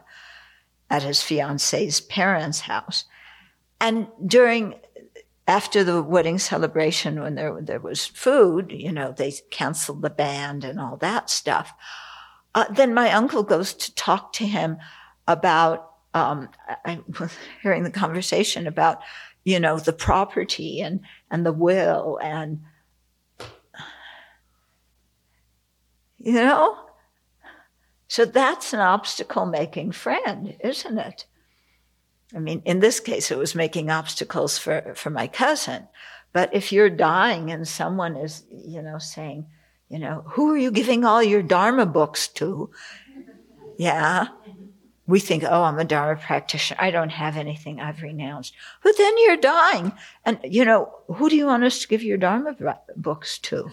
at his fiance's parents' house. And during, after the wedding celebration, when there, there was food, you know, they canceled the band and all that stuff. Uh, then my uncle goes to talk to him about um, I was hearing the conversation about, you know, the property and, and the will and, you know, so that's an obstacle making friend, isn't it? I mean, in this case, it was making obstacles for, for my cousin. But if you're dying and someone is, you know, saying, you know, who are you giving all your Dharma books to? Yeah we think, oh, I'm a Dharma practitioner. I don't have anything I've renounced. But then you're dying. And, you know, who do you want us to give your Dharma books to?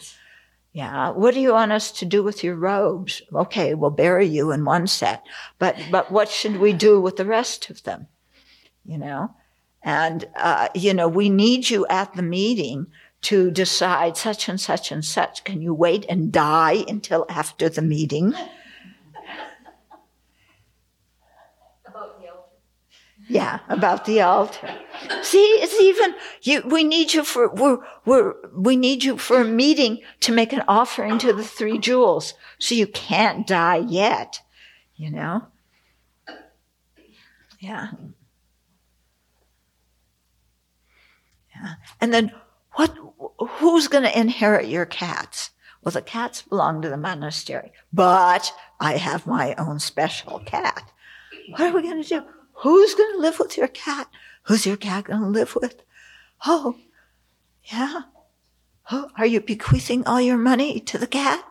Yeah. What do you want us to do with your robes? Okay, we'll bury you in one set, but, but what should we do with the rest of them? You know? And, uh, you know, we need you at the meeting to decide such and such and such. Can you wait and die until after the meeting? About the altar. Yeah, about the altar. See, it's even you. We need you for we're, we're we need you for a meeting to make an offering to the three jewels, so you can't die yet. You know. Yeah. Yeah, and then what? Who's going to inherit your cats? Well, the cats belong to the monastery, but I have my own special cat. What are we going to do? Who's going to live with your cat? Who's your cat going to live with? Oh, yeah. Oh, are you bequeathing all your money to the cat?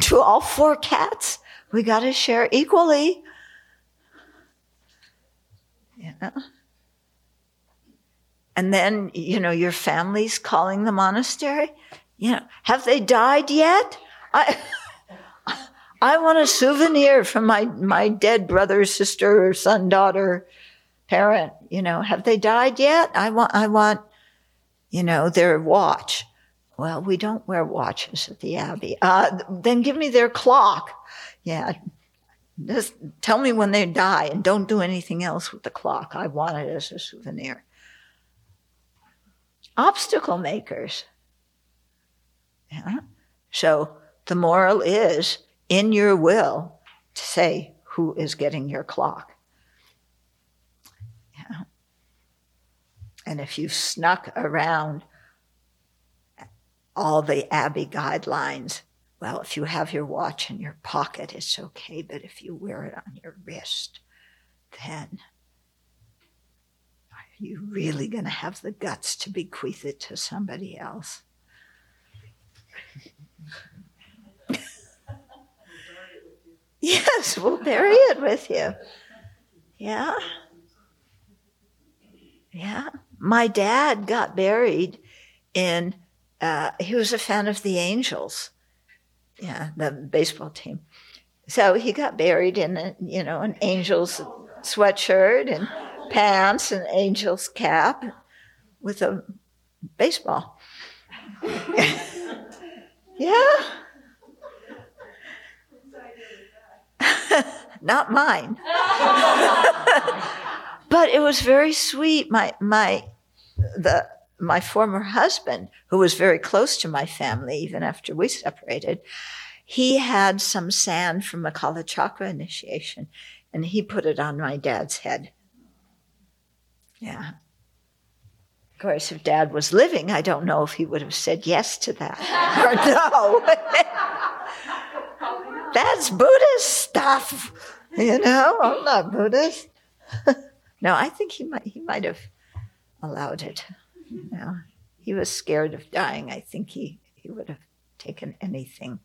to all four cats? We got to share equally. Yeah. And then, you know, your family's calling the monastery. You know, have they died yet? I, I want a souvenir from my, my dead brother, sister, son, daughter, parent. You know, have they died yet? I want, I want, you know, their watch. Well, we don't wear watches at the Abbey. Uh, then give me their clock. Yeah. Just tell me when they die and don't do anything else with the clock. I want it as a souvenir. Obstacle makers. Yeah. So the moral is in your will to say who is getting your clock. Yeah. And if you've snuck around all the Abbey guidelines, well, if you have your watch in your pocket, it's okay, but if you wear it on your wrist, then are you really going to have the guts to bequeath it to somebody else? Yes, we'll bury it with you. Yeah. Yeah. My dad got buried in, uh, he was a fan of the Angels. Yeah, the baseball team. So he got buried in, a, you know, an Angels sweatshirt and pants and Angels cap with a baseball. yeah. Not mine. but it was very sweet. My my the my former husband, who was very close to my family even after we separated, he had some sand from a Kala Chakra initiation and he put it on my dad's head. Yeah. Of course, if dad was living, I don't know if he would have said yes to that or no. That's Buddhist stuff. You know, I'm not Buddhist. no, I think he might he might have allowed it. You know, he was scared of dying. I think he, he would have taken anything.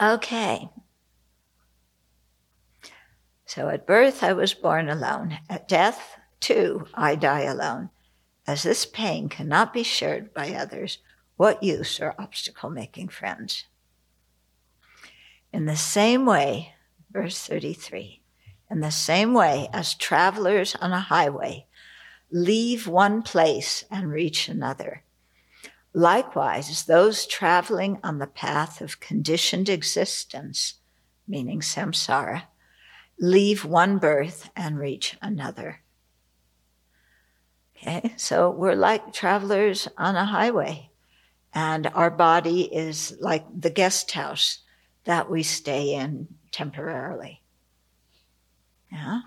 Okay. So at birth, I was born alone. At death, too, I die alone. As this pain cannot be shared by others, what use are obstacle making friends? In the same way, verse 33, in the same way as travelers on a highway leave one place and reach another. Likewise, those traveling on the path of conditioned existence, meaning samsara, leave one birth and reach another. Okay, so we're like travelers on a highway, and our body is like the guest house that we stay in temporarily. Yeah.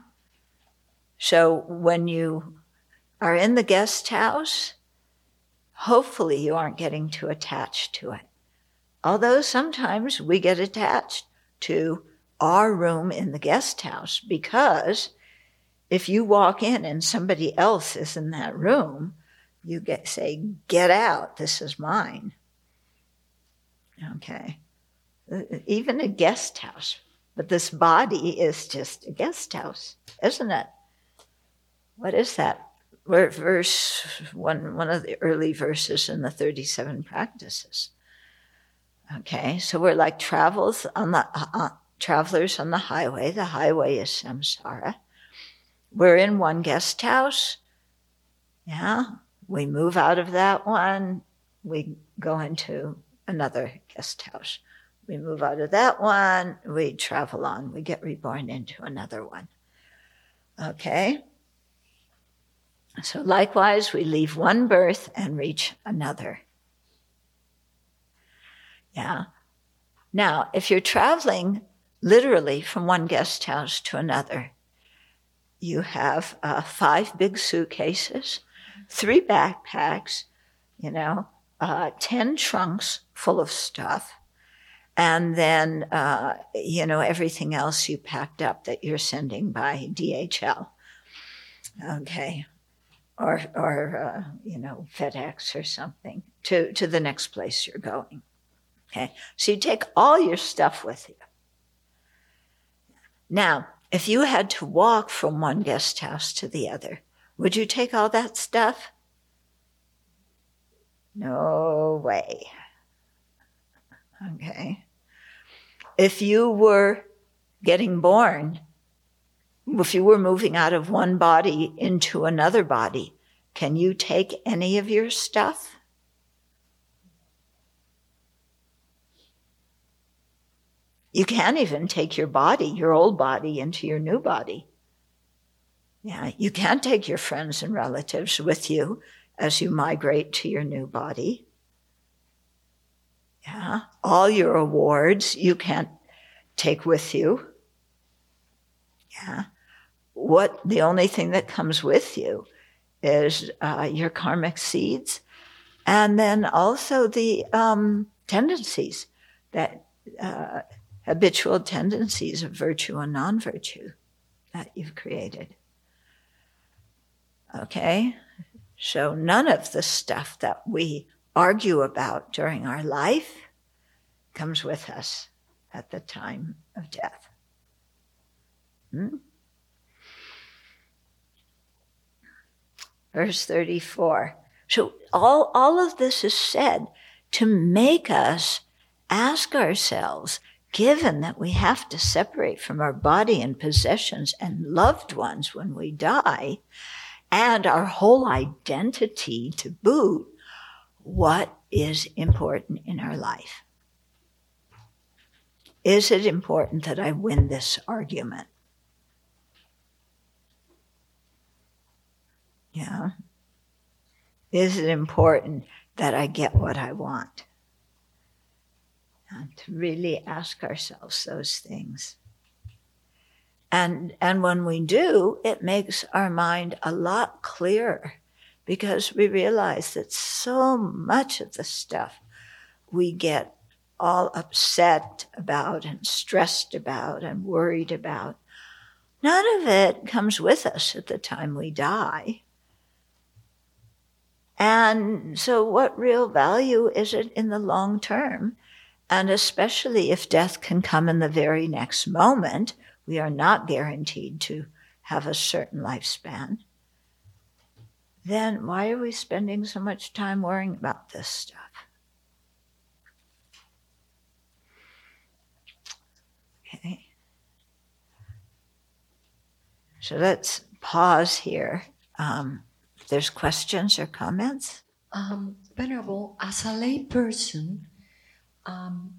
So when you are in the guest house, hopefully you aren't getting too attached to it. Although sometimes we get attached to our room in the guest house because if you walk in and somebody else is in that room, you get say, "Get out! This is mine." Okay even a guest house. But this body is just a guest house, isn't it? What is that? verse one one of the early verses in the 37 practices. Okay, so we're like travels on the uh, uh, travelers on the highway. The highway is samsara. We're in one guest house. Yeah, we move out of that one. We go into another guest house. We move out of that one. We travel on. We get reborn into another one. Okay. So likewise, we leave one birth and reach another. Yeah. Now, if you're traveling literally from one guest house to another, you have uh, five big suitcases, three backpacks, you know, uh, 10 trunks full of stuff, and then, uh, you know, everything else you packed up that you're sending by DHL. Okay. Or, or uh, you know, FedEx or something to, to the next place you're going. Okay, so you take all your stuff with you. Now, if you had to walk from one guest house to the other, would you take all that stuff? No way. Okay. If you were getting born, if you were moving out of one body into another body, can you take any of your stuff? You can't even take your body, your old body, into your new body. Yeah, you can't take your friends and relatives with you as you migrate to your new body. Yeah, all your awards you can't take with you. Yeah, what the only thing that comes with you is uh, your karmic seeds, and then also the um, tendencies that uh, habitual tendencies of virtue and non virtue that you've created. Okay? So none of the stuff that we argue about during our life comes with us at the time of death. Hmm? Verse 34. So all, all of this is said to make us ask ourselves given that we have to separate from our body and possessions and loved ones when we die, and our whole identity to boot, what is important in our life? Is it important that I win this argument? Yeah. Is it important that I get what I want? and to really ask ourselves those things. And, and when we do, it makes our mind a lot clearer because we realize that so much of the stuff we get all upset about and stressed about and worried about, none of it comes with us at the time we die. And so, what real value is it in the long term and especially if death can come in the very next moment, we are not guaranteed to have a certain lifespan. Then why are we spending so much time worrying about this stuff? Okay. So let's pause here. Um, if there's questions or comments. Um, Venerable, as a lay person, um,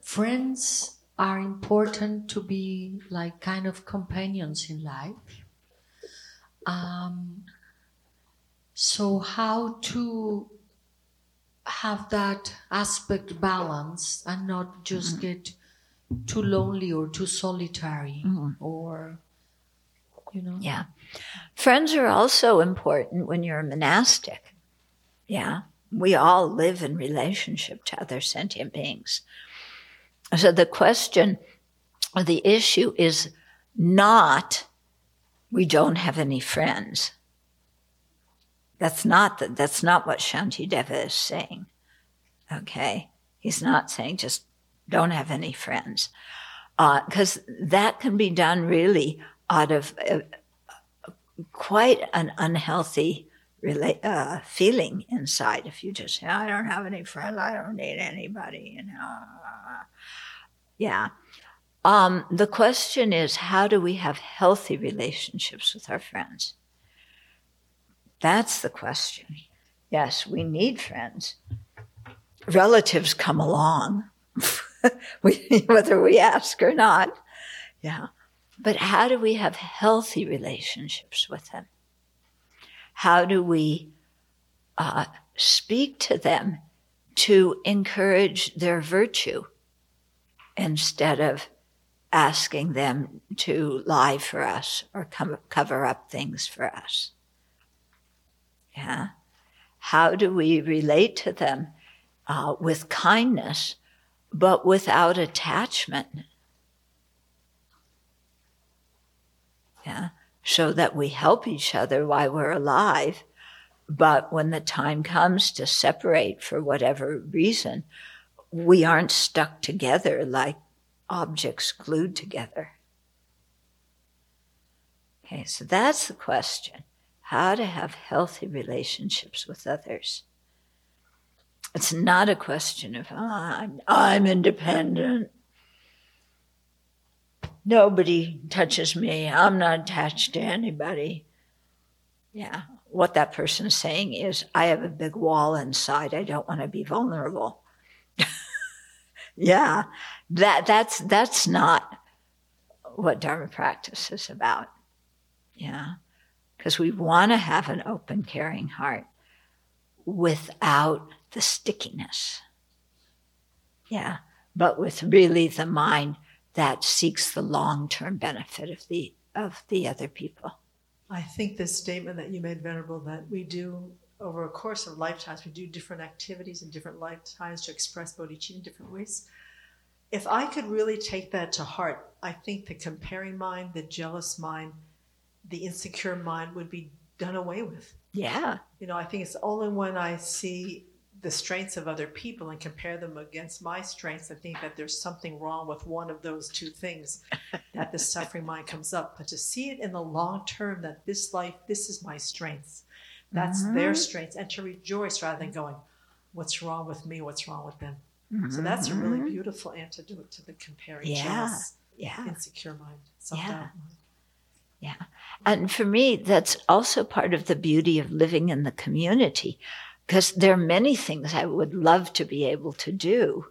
friends are important to be like kind of companions in life. Um, so, how to have that aspect balanced and not just mm-hmm. get too lonely or too solitary mm-hmm. or, you know? Yeah. Friends are also important when you're a monastic. Yeah we all live in relationship to other sentient beings. So the question, the issue is not we don't have any friends. That's not the, that's not what Shantideva is saying. Okay, he's not saying just don't have any friends, because uh, that can be done really out of uh, quite an unhealthy rela- uh, feeling inside if you just say, I don't have any friends, I don't need anybody, you know. Yeah. Um, the question is, how do we have healthy relationships with our friends? That's the question. Yes, we need friends. Relatives come along, whether we ask or not. Yeah. But how do we have healthy relationships with them? How do we uh, speak to them to encourage their virtue instead of asking them to lie for us or come, cover up things for us? Yeah. How do we relate to them uh, with kindness, but without attachment? Yeah. So that we help each other while we're alive. But when the time comes to separate for whatever reason, we aren't stuck together like objects glued together. Okay, so that's the question how to have healthy relationships with others. It's not a question of, oh, I'm, I'm independent. Nobody touches me. I'm not attached to anybody. Yeah. What that person is saying is, I have a big wall inside. I don't want to be vulnerable. yeah. That, that's, that's not what Dharma practice is about. Yeah. Because we want to have an open, caring heart without the stickiness. Yeah. But with really the mind that seeks the long-term benefit of the of the other people. I think this statement that you made, Venerable, that we do over a course of lifetimes, we do different activities in different lifetimes to express bodhicitta in different ways. If I could really take that to heart, I think the comparing mind, the jealous mind, the insecure mind would be done away with. Yeah. You know, I think it's only when I see the strengths of other people and compare them against my strengths, I think that there's something wrong with one of those two things that the suffering mind comes up. But to see it in the long term that this life, this is my strengths, that's mm-hmm. their strengths, and to rejoice rather than going, what's wrong with me, what's wrong with them. Mm-hmm. So that's a really mm-hmm. beautiful antidote to the comparing yeah. jealous, yeah. insecure mind, yeah. mind. Yeah. And for me, that's also part of the beauty of living in the community because there are many things I would love to be able to do,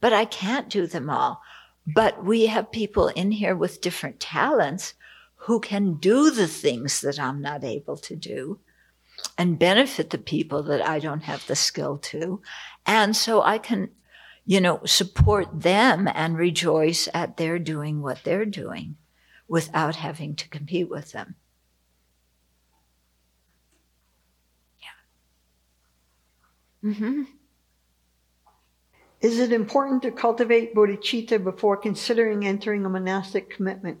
but I can't do them all. But we have people in here with different talents who can do the things that I'm not able to do and benefit the people that I don't have the skill to. And so I can, you know, support them and rejoice at their doing what they're doing without having to compete with them. Mm-hmm. Is it important to cultivate bodhicitta before considering entering a monastic commitment?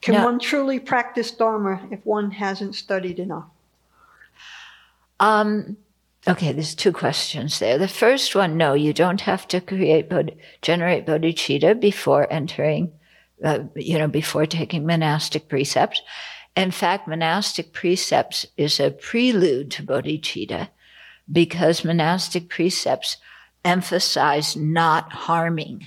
Can no. one truly practice Dharma if one hasn't studied enough? Um, okay, there's two questions there. The first one, no, you don't have to create bod- generate bodhicitta before entering, uh, you know, before taking monastic precepts. In fact, monastic precepts is a prelude to bodhicitta because monastic precepts emphasize not harming.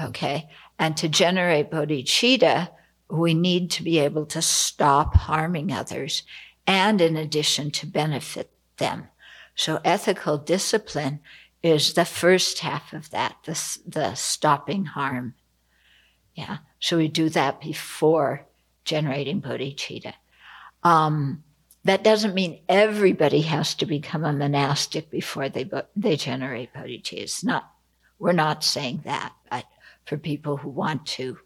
Okay. And to generate bodhicitta, we need to be able to stop harming others and in addition to benefit them. So ethical discipline is the first half of that, the, the stopping harm. Yeah. So we do that before generating bodhicitta. Um, that doesn't mean everybody has to become a monastic before they they generate bodhicitta. It's not. We're not saying that, but for people who want to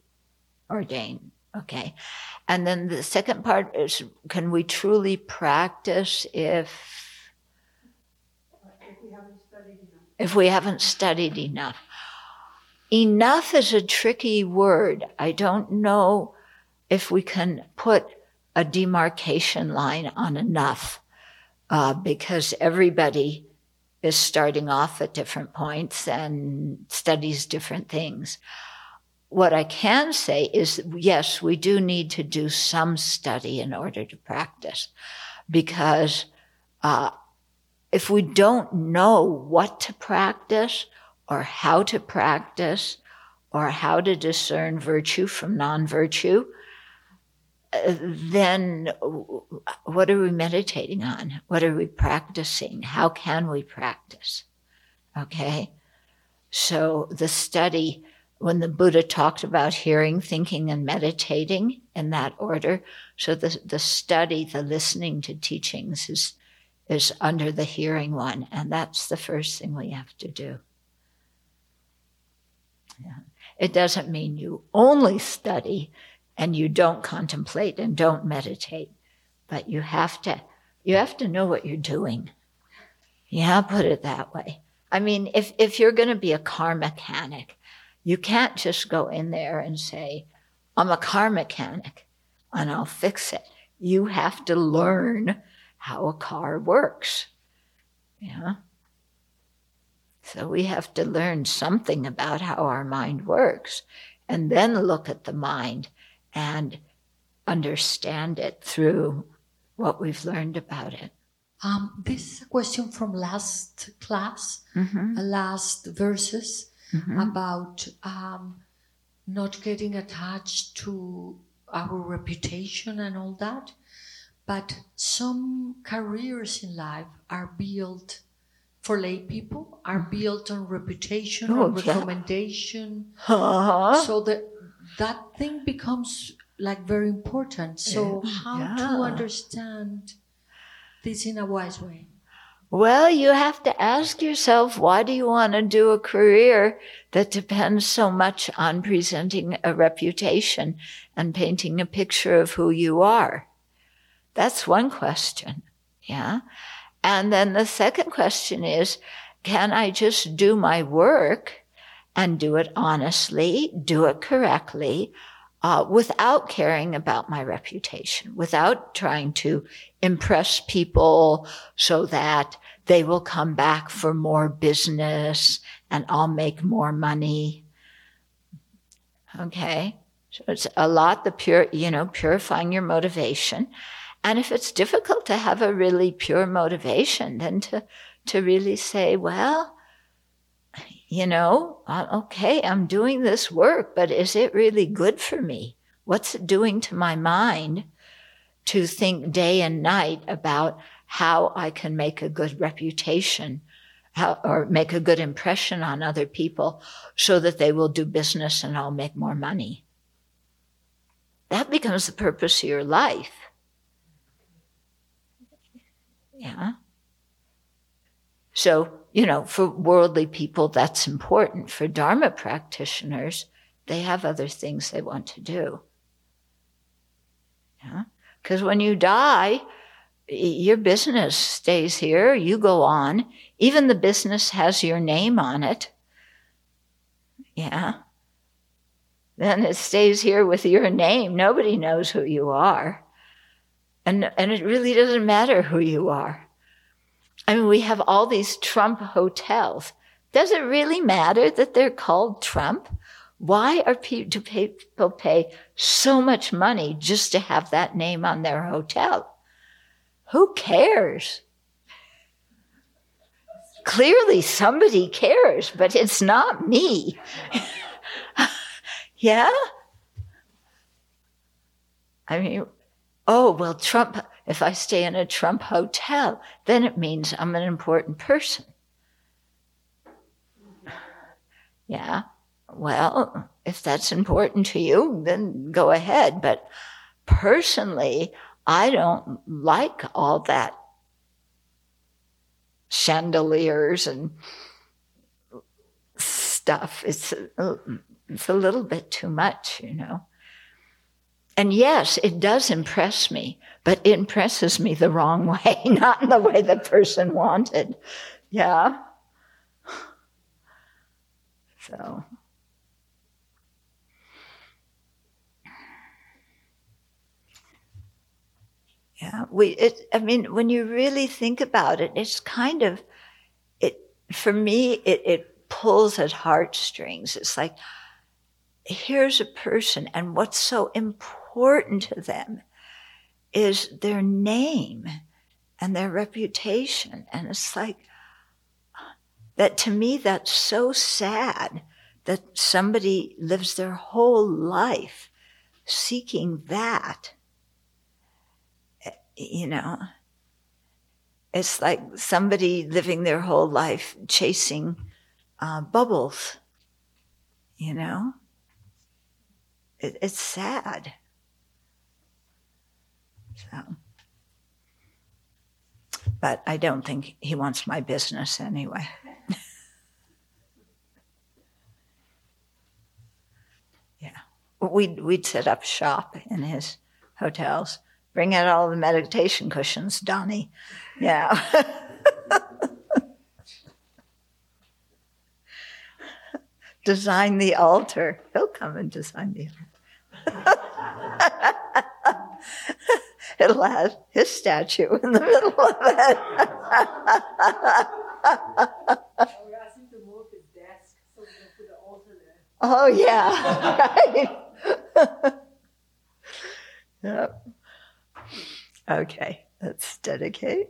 ordain, okay. And then the second part is: Can we truly practice if if we haven't studied enough? If we haven't studied enough. Is a tricky word. I don't know if we can put a demarcation line on enough uh, because everybody is starting off at different points and studies different things. what I can say is yes, we do need to do some study in order to practice because uh, if we don't know what to practice or how to practice or how to discern virtue from non virtue, then what are we meditating on? What are we practicing? How can we practice? Okay. So the study, when the Buddha talked about hearing, thinking, and meditating in that order, so the, the study, the listening to teachings is, is under the hearing one. And that's the first thing we have to do. It doesn't mean you only study and you don't contemplate and don't meditate, but you have to, you have to know what you're doing. Yeah, put it that way. I mean, if, if you're going to be a car mechanic, you can't just go in there and say, I'm a car mechanic and I'll fix it. You have to learn how a car works. Yeah. So we have to learn something about how our mind works and then look at the mind and understand it through what we've learned about it. Um, this is a question from last class, mm-hmm. uh, last verses mm-hmm. about um, not getting attached to our reputation and all that. But some careers in life are built for lay people, are built on reputation, oh, on recommendation. Uh-huh. So that that thing becomes like very important. So how yeah. to understand this in a wise way? Well, you have to ask yourself, why do you want to do a career that depends so much on presenting a reputation and painting a picture of who you are? That's one question. Yeah. And then the second question is, can I just do my work and do it honestly, do it correctly, uh, without caring about my reputation, without trying to impress people so that they will come back for more business and I'll make more money. Okay. So it's a lot the pure, you know, purifying your motivation. And if it's difficult to have a really pure motivation, then to, to really say, well, you know, uh, okay, I'm doing this work, but is it really good for me? What's it doing to my mind to think day and night about how I can make a good reputation how, or make a good impression on other people so that they will do business and I'll make more money? That becomes the purpose of your life. Yeah. So you know, for worldly people, that's important. For Dharma practitioners, they have other things they want to do. Yeah? Because when you die, your business stays here, you go on. Even the business has your name on it. Yeah. Then it stays here with your name. Nobody knows who you are. And, and it really doesn't matter who you are. I mean, we have all these Trump hotels. Does it really matter that they're called Trump? Why are people, do people pay so much money just to have that name on their hotel? Who cares? Clearly somebody cares, but it's not me. yeah? I mean, oh, well, Trump, if I stay in a Trump hotel, then it means I'm an important person. Yeah, well, if that's important to you, then go ahead. But personally, I don't like all that chandeliers and stuff. It's a, it's a little bit too much, you know. And yes, it does impress me, but it impresses me the wrong way, not in the way the person wanted. Yeah. So. Yeah, we. It, I mean, when you really think about it, it's kind of, it for me. It it pulls at heartstrings. It's like here's a person, and what's so important to them is their name and their reputation. And it's like, that to me, that's so sad that somebody lives their whole life seeking that. You know, it's like somebody living their whole life chasing uh, bubbles, you know? It, it's sad. So, but I don't think he wants my business anyway. yeah, we'd we'd set up shop in his hotels. Bring out all the meditation cushions, Donnie. Yeah. design the altar. He'll come and design the altar. It'll have his statue in the middle of it. Oh, yeah. Right. yep. Okay, let's dedicate.